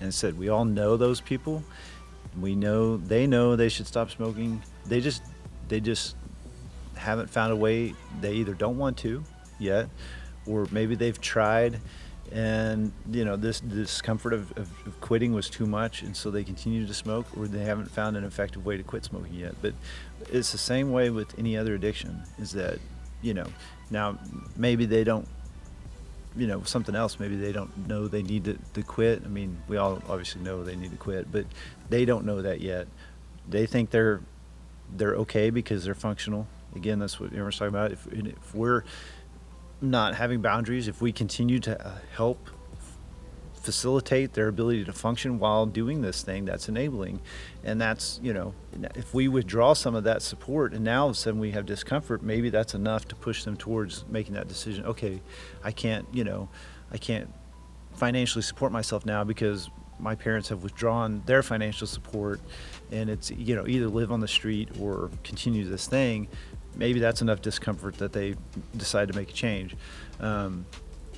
and said we all know those people. We know they know they should stop smoking. They just they just haven't found a way. They either don't want to yet, or maybe they've tried and you know this discomfort of, of, of, quitting was too much and so they continue to smoke or they haven't found an effective way to quit smoking yet. But it's the same way with any other addiction is that you know now maybe they don't you know something else maybe they don't know they need to, to quit. I mean we all obviously know they need to quit but they don't know that yet. They think they're they're okay because they're functional. Again that's what Aaron's talking about. If, if we're not having boundaries, if we continue to uh, help facilitate their ability to function while doing this thing that's enabling and that's you know if we withdraw some of that support and now all of a sudden we have discomfort maybe that's enough to push them towards making that decision okay i can't you know i can't financially support myself now because my parents have withdrawn their financial support and it's you know either live on the street or continue this thing maybe that's enough discomfort that they decide to make a change. Um,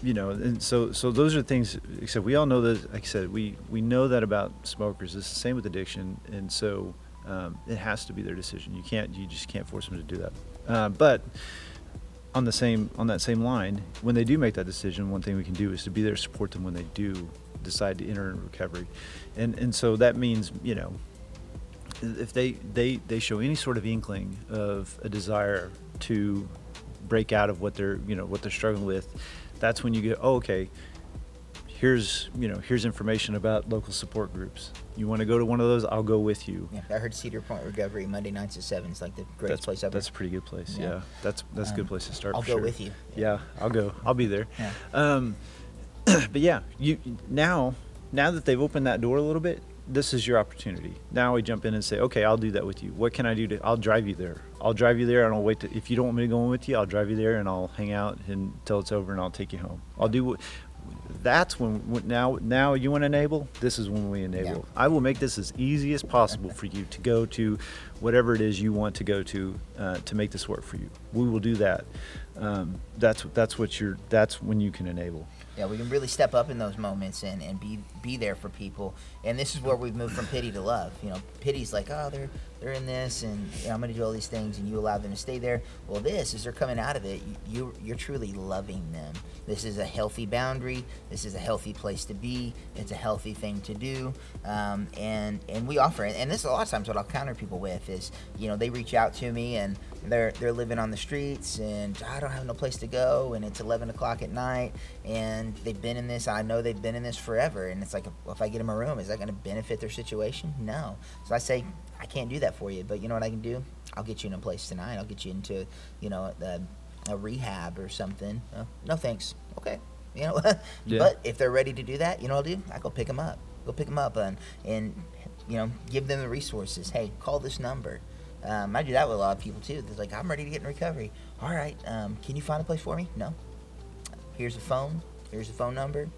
you know, and so so those are things. Except we all know that, like I said, we we know that about smokers. It's the same with addiction, and so um, it has to be their decision. You can't, you just can't force them to do that. Uh, but on the same on that same line, when they do make that decision, one thing we can do is to be there to support them when they do decide to enter in recovery, and and so that means you know if they, they, they show any sort of inkling of a desire to break out of what they're you know what they're struggling with, that's when you get oh okay. Here's you know here's information about local support groups. You want to go to one of those? I'll go with you. Yeah, I heard Cedar Point Recovery Monday nights at seven. It's like the greatest that's, place ever. That's a pretty good place. Yeah, yeah. that's that's um, a good um, place to start. I'll go sure. with you. Yeah. yeah. I'll go. I'll be there. Yeah. Um, but yeah, you now now that they've opened that door a little bit, this is your opportunity. Now we jump in and say, okay, I'll do that with you. What can I do to? I'll drive you there. I'll drive you there, and I'll wait. To, if you don't want me to go in with you, I'll drive you there, and I'll hang out until it's over, and I'll take you home. I'll do what. That's when, when now now you want to enable. This is when we enable. Yeah. I will make this as easy as possible for you to go to whatever it is you want to go to uh, to make this work for you. We will do that. Um, that's that's what you're. That's when you can enable yeah, we can really step up in those moments and, and be be there for people. And this is where we've moved from pity to love. You know, pity's like, oh, they're they're in this, and you know, I'm going to do all these things, and you allow them to stay there. Well, this is they're coming out of it. You you're truly loving them. This is a healthy boundary. This is a healthy place to be. It's a healthy thing to do. Um, and and we offer. And this is a lot of times what I'll counter people with is, you know, they reach out to me and they're they're living on the streets and I don't have no place to go and it's 11 o'clock at night and they've been in this I know they've been in this forever and it's like if I get them a room is that going to benefit their situation no so I say I can't do that for you but you know what I can do I'll get you in a place tonight I'll get you into you know the, a rehab or something uh, no thanks okay you know yeah. but if they're ready to do that you know what I'll do I go pick them up go pick them up and and you know give them the resources hey call this number um, I do that with a lot of people too. They're like, I'm ready to get in recovery. All right, um, can you find a place for me? No. Here's a phone. Here's a phone number.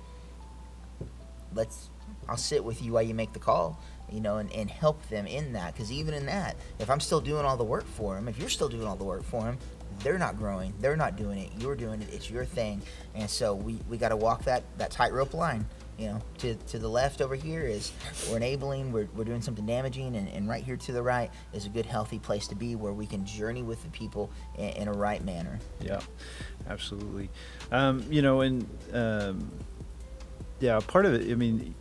Let's. I'll sit with you while you make the call. You know, and, and help them in that. Because even in that, if I'm still doing all the work for them, if you're still doing all the work for them, they're not growing, they're not doing it, you're doing it, it's your thing, and so we we got to walk that that tightrope line. You know, to, to the left over here is we're enabling, we're, we're doing something damaging, and, and right here to the right is a good, healthy place to be where we can journey with the people in, in a right manner. Yeah, absolutely. Um, you know, and um, yeah, part of it, I mean,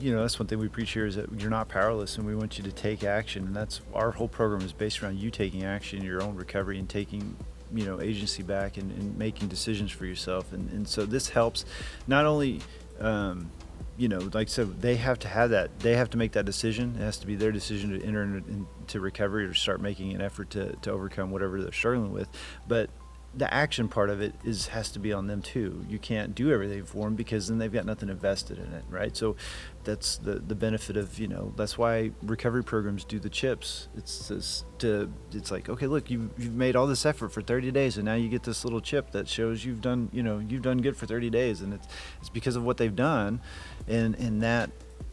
you, know, that's one thing we preach here is that you're not powerless and we want you to take action. And that's our whole program is based around you taking action your own recovery and taking, you know, agency back and, and making decisions for yourself. And, and so this helps not only, um, you know, like said, they have to have that, they have to make that decision. It has to be their decision to enter into recovery or start making an effort to, to overcome whatever they're struggling with. But the action part of it is has to be on them too. You can't do everything for them because then they've got nothing invested in it, right? So that's the the benefit of you know that's why recovery programs do the chips. It's this to it's like okay, look, you you've made all this effort for 30 days, and now you get this little chip that shows you've done you know you've done good for 30 days, and it's it's because of what they've done, and and that.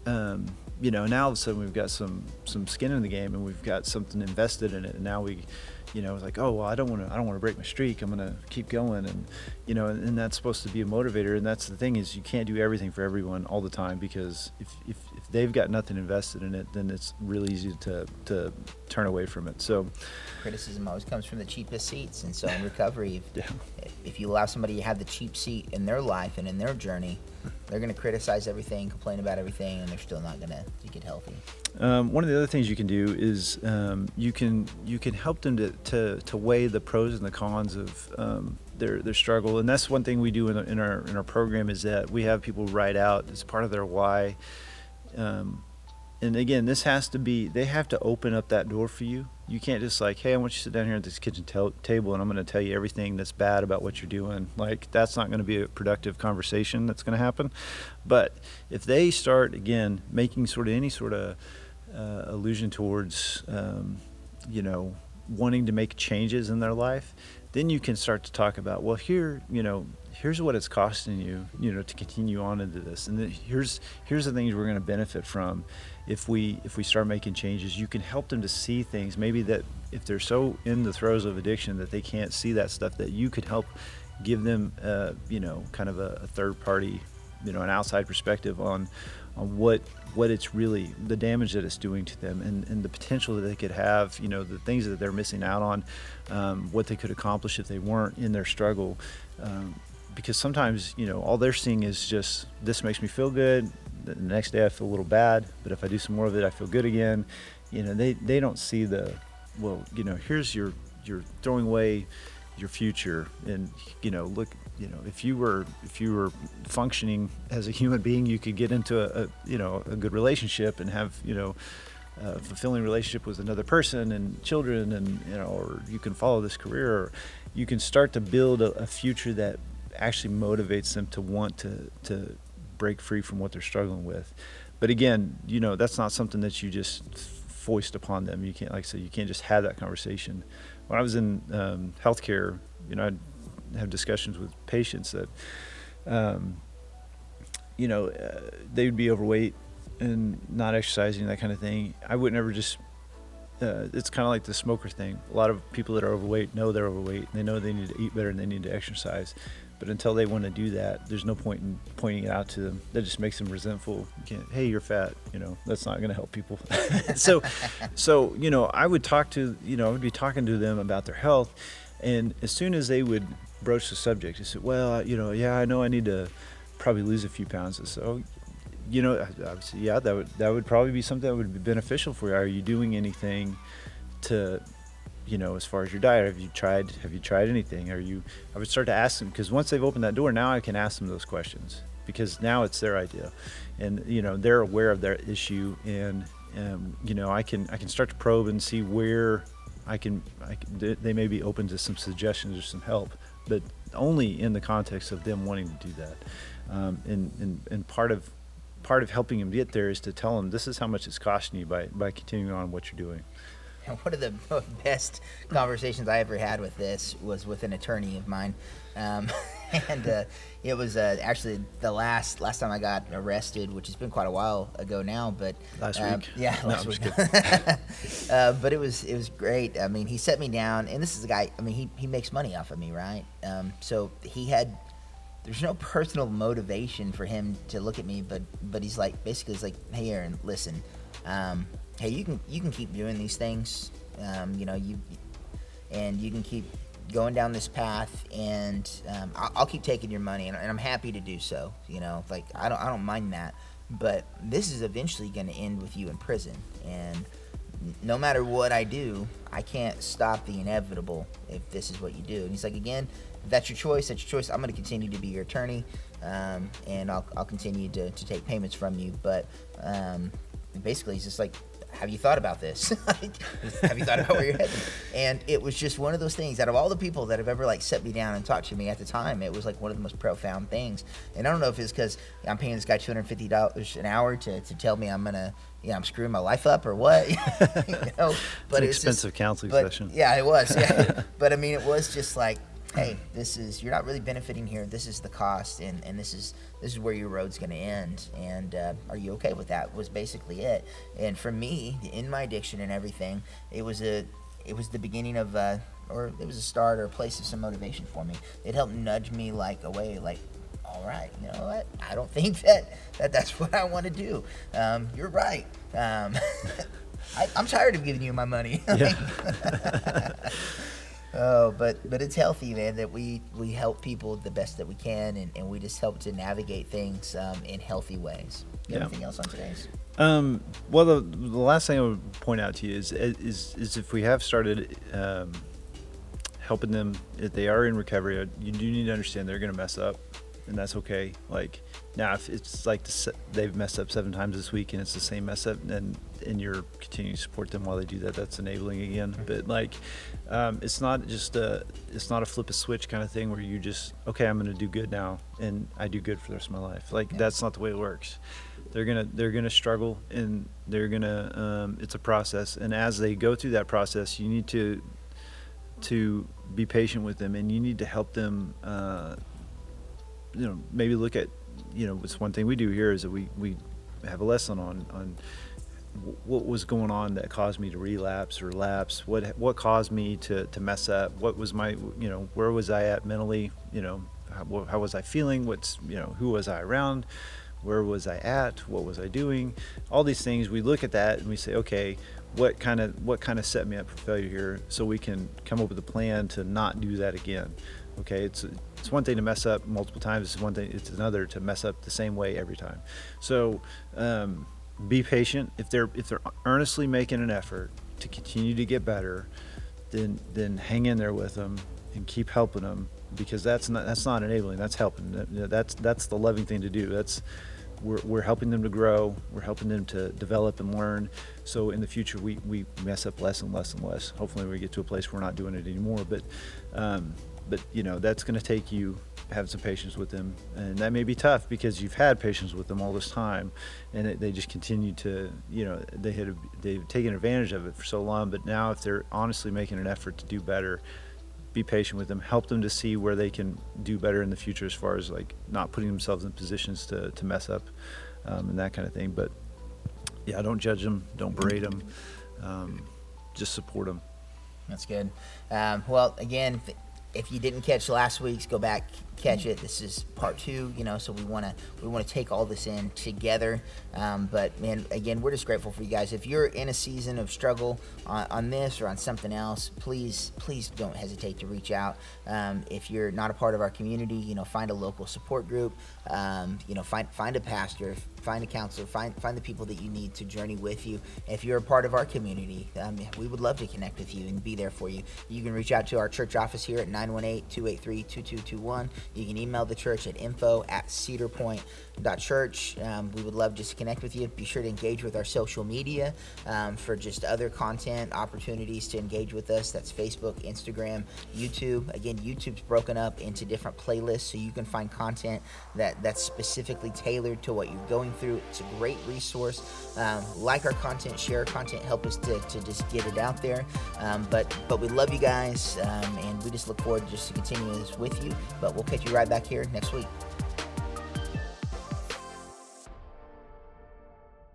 Um, you know, now all of a sudden we've got some some skin in the game, and we've got something invested in it, and now we you know, like, oh well, I don't want to, I don't want to break my streak. I'm to keep going, and you know, and, and, that's supposed to be a motivator. And that's the thing is, you can't do everything for everyone all the time because if, if they've got nothing invested in it, then it's really easy to to turn away from it. So, criticism always comes from the cheapest seats, and so in recovery, if, yeah. if you allow somebody to have the cheap seat in their life and in their journey, they're going to criticize everything, complain about everything, and they're still not going to get healthy. Um, one of the other things you can do is um, you can you can help them to, to, to weigh the pros and the cons of um, their their struggle, and that's one thing we do in, in, our in our program is that we have people write out as part of their why. Um, and again, this has to be they have to open up that door for you. You can't just like, hey, I want you to sit down here at this kitchen t- table, and I'm going to tell you everything that's bad about what you're doing. Like that's not going to be a productive conversation that's going to happen. But if they start again making sort of any sort of uh, allusion towards, um, you know, wanting to make changes in their life, then you can start to talk about, well, here, you know, here's what it's costing you, you know, to continue on into this, and here's here's the things we're going to benefit from if we if we start making changes. You can help them to see things maybe that if they're so in the throes of addiction that they can't see that stuff, that you could help give them, uh, you know, kind of a, a third party, you know, an outside perspective on on what what it's really the damage that it's doing to them and, and the potential that they could have you know the things that they're missing out on um, what they could accomplish if they weren't in their struggle um, because sometimes you know all they're seeing is just this makes me feel good the next day i feel a little bad but if i do some more of it i feel good again. You know they, they don't see the well you know here's your you're throwing away your future and you know look you know if you were if you were functioning as a human being you could get into a, a you know a good relationship and have you know a fulfilling relationship with another person and children and you know or you can follow this career or you can start to build a, a future that actually motivates them to want to to break free from what they're struggling with but again you know that's not something that you just foist upon them you can't like I said you can't just have that conversation when I was in um, healthcare you know I'd have discussions with patients that, um, you know, uh, they would be overweight and not exercising that kind of thing. I would never just. Uh, it's kind of like the smoker thing. A lot of people that are overweight know they're overweight. They know they need to eat better and they need to exercise. But until they want to do that, there's no point in pointing it out to them. That just makes them resentful. You hey, you're fat. You know, that's not going to help people. so, so you know, I would talk to you know, I would be talking to them about their health, and as soon as they would broach the subject. I said, "Well, you know, yeah, I know I need to probably lose a few pounds." So, "Oh, you know, yeah, that would that would probably be something that would be beneficial for you. Are you doing anything to, you know, as far as your diet? Have you tried Have you tried anything? Are you?" I would start to ask them because once they've opened that door, now I can ask them those questions because now it's their idea, and you know they're aware of their issue, and um, you know I can I can start to probe and see where I can, I can, they may be open to some suggestions or some help but only in the context of them wanting to do that. Um, and, and, and part of part of helping them get there is to tell them this is how much it's costing you by, by continuing on what you're doing. And one of the best conversations I ever had with this was with an attorney of mine. Um, and uh, it was uh, actually the last last time I got arrested, which has been quite a while ago now. But last um, week, yeah, no, last week. uh, but it was it was great. I mean, he set me down, and this is a guy. I mean, he he makes money off of me, right? Um, so he had. There's no personal motivation for him to look at me, but but he's like basically he's like, hey Aaron, listen, um, hey you can you can keep doing these things, um, you know you, and you can keep going down this path, and um, I'll, I'll, keep taking your money, and, and, I'm happy to do so. You know, like I don't I don't mind that, but this is eventually going to end with you in prison, and no matter what I do, I can't stop the inevitable if this is what you do. And he's like, again, that's your choice, that's your choice. I'm going to continue to be your attorney, um, and I'll, I'll continue to, to take payments from you. But um, basically, he's just like, have you thought about this? have you thought about where you're heading? And it was just one of those things. Out of all the people that have ever like set me down and talked to me at the time, it was like one of the most profound things. And I don't know if it's because I'm paying this guy two hundred fifty dollars an hour to, to tell me I'm gonna, you know, I'm screwing my life up or what. you know, but it's an expensive just, counseling but, session. Yeah, it was. Yeah, but I mean, it was just like hey, this is you're not really benefiting here. This is the cost, and, and this is this is where your road's going to end. And uh, are you okay with that? Was basically it. And for me, in my addiction and everything, it was a it was the beginning of uh, or it was a start or a place of some motivation for me. It helped nudge me like away, like all right, you know what? I don't think that, that that's what I want to do. Um, you're right. Um, I, am tired of giving you my money. Oh, but but it's healthy, man. That we we help people the best that we can, and, and we just help to navigate things um, in healthy ways. Yeah. Anything else on today's? Um, well, the, the last thing I would point out to you is is is if we have started um, helping them, if they are in recovery, you do need to understand they're going to mess up and that's okay. Like now, if it's like they've messed up seven times this week and it's the same mess up, and and you're continuing to support them while they do that, that's enabling again. Mm-hmm. But like, um, it's not just a it's not a flip a switch kind of thing where you just okay, I'm going to do good now, and I do good for the rest of my life. Like yeah. that's not the way it works. They're gonna they're gonna struggle, and they're gonna um, it's a process, and as they go through that process, you need to to be patient with them, and you need to help them. Uh, you know maybe look at you know it's one thing we do here is that we we have a lesson on on what was going on that caused me to relapse or lapse what what caused me to to mess up? What was my you know where was i at mentally? You know how, how was i feeling? What's you know who was i around? Where was i at? What was i doing? All these things we look at that and we say okay what kind of what kind of set me up for failure here? So we can come up with a plan to not do that again. Okay it's it's one thing to mess up multiple times it's one thing it's another to mess up the same way every time. So um, be patient. If they're if they're earnestly making an effort to continue to get better then then hang in there with them and keep helping them because that's not that's not enabling that's helping. That's that's the loving thing to do. That's we're, we're helping them to grow. We're helping them to develop and learn. So in the future we, we mess up less and less and less. Hopefully we get to a place where we're not doing it anymore but um, but you know that's going to take you having some patience with them. And that may be tough because you've had patience with them all this time and it, they just continue to you know they had they've taken advantage of it for so long but now if they're honestly making an effort to do better be patient with them help them to see where they can do better in the future as far as like not putting themselves in positions to, to mess up um, and that kind of thing. But yeah don't judge them don't berate them um, just support them that's good. Um, well again th- if you didn't catch last week's, go back catch it. This is part two, you know, so we want to we want to take all this in together. Um, but man, again, we're just grateful for you guys. If you're in a season of struggle on, on this or on something else, please please don't hesitate to reach out. Um, if you're not a part of our community, you know, find a local support group. Um, you know, find find a pastor, find a counselor, find find the people that you need to journey with you. If you're a part of our community, um, we would love to connect with you and be there for you. You can reach out to our church office here at 918-283-2221. You can email the church at info at cedarpoint.church. Um, we would love just to connect with you. Be sure to engage with our social media um, for just other content opportunities to engage with us. That's Facebook, Instagram, YouTube. Again, YouTube's broken up into different playlists so you can find content that, that's specifically tailored to what you're going through. It's a great resource. Um, like our content, share our content, help us to, to just get it out there. Um, but but we love you guys, um, and we just look forward just to continue this with you. But we'll catch you right back here next week.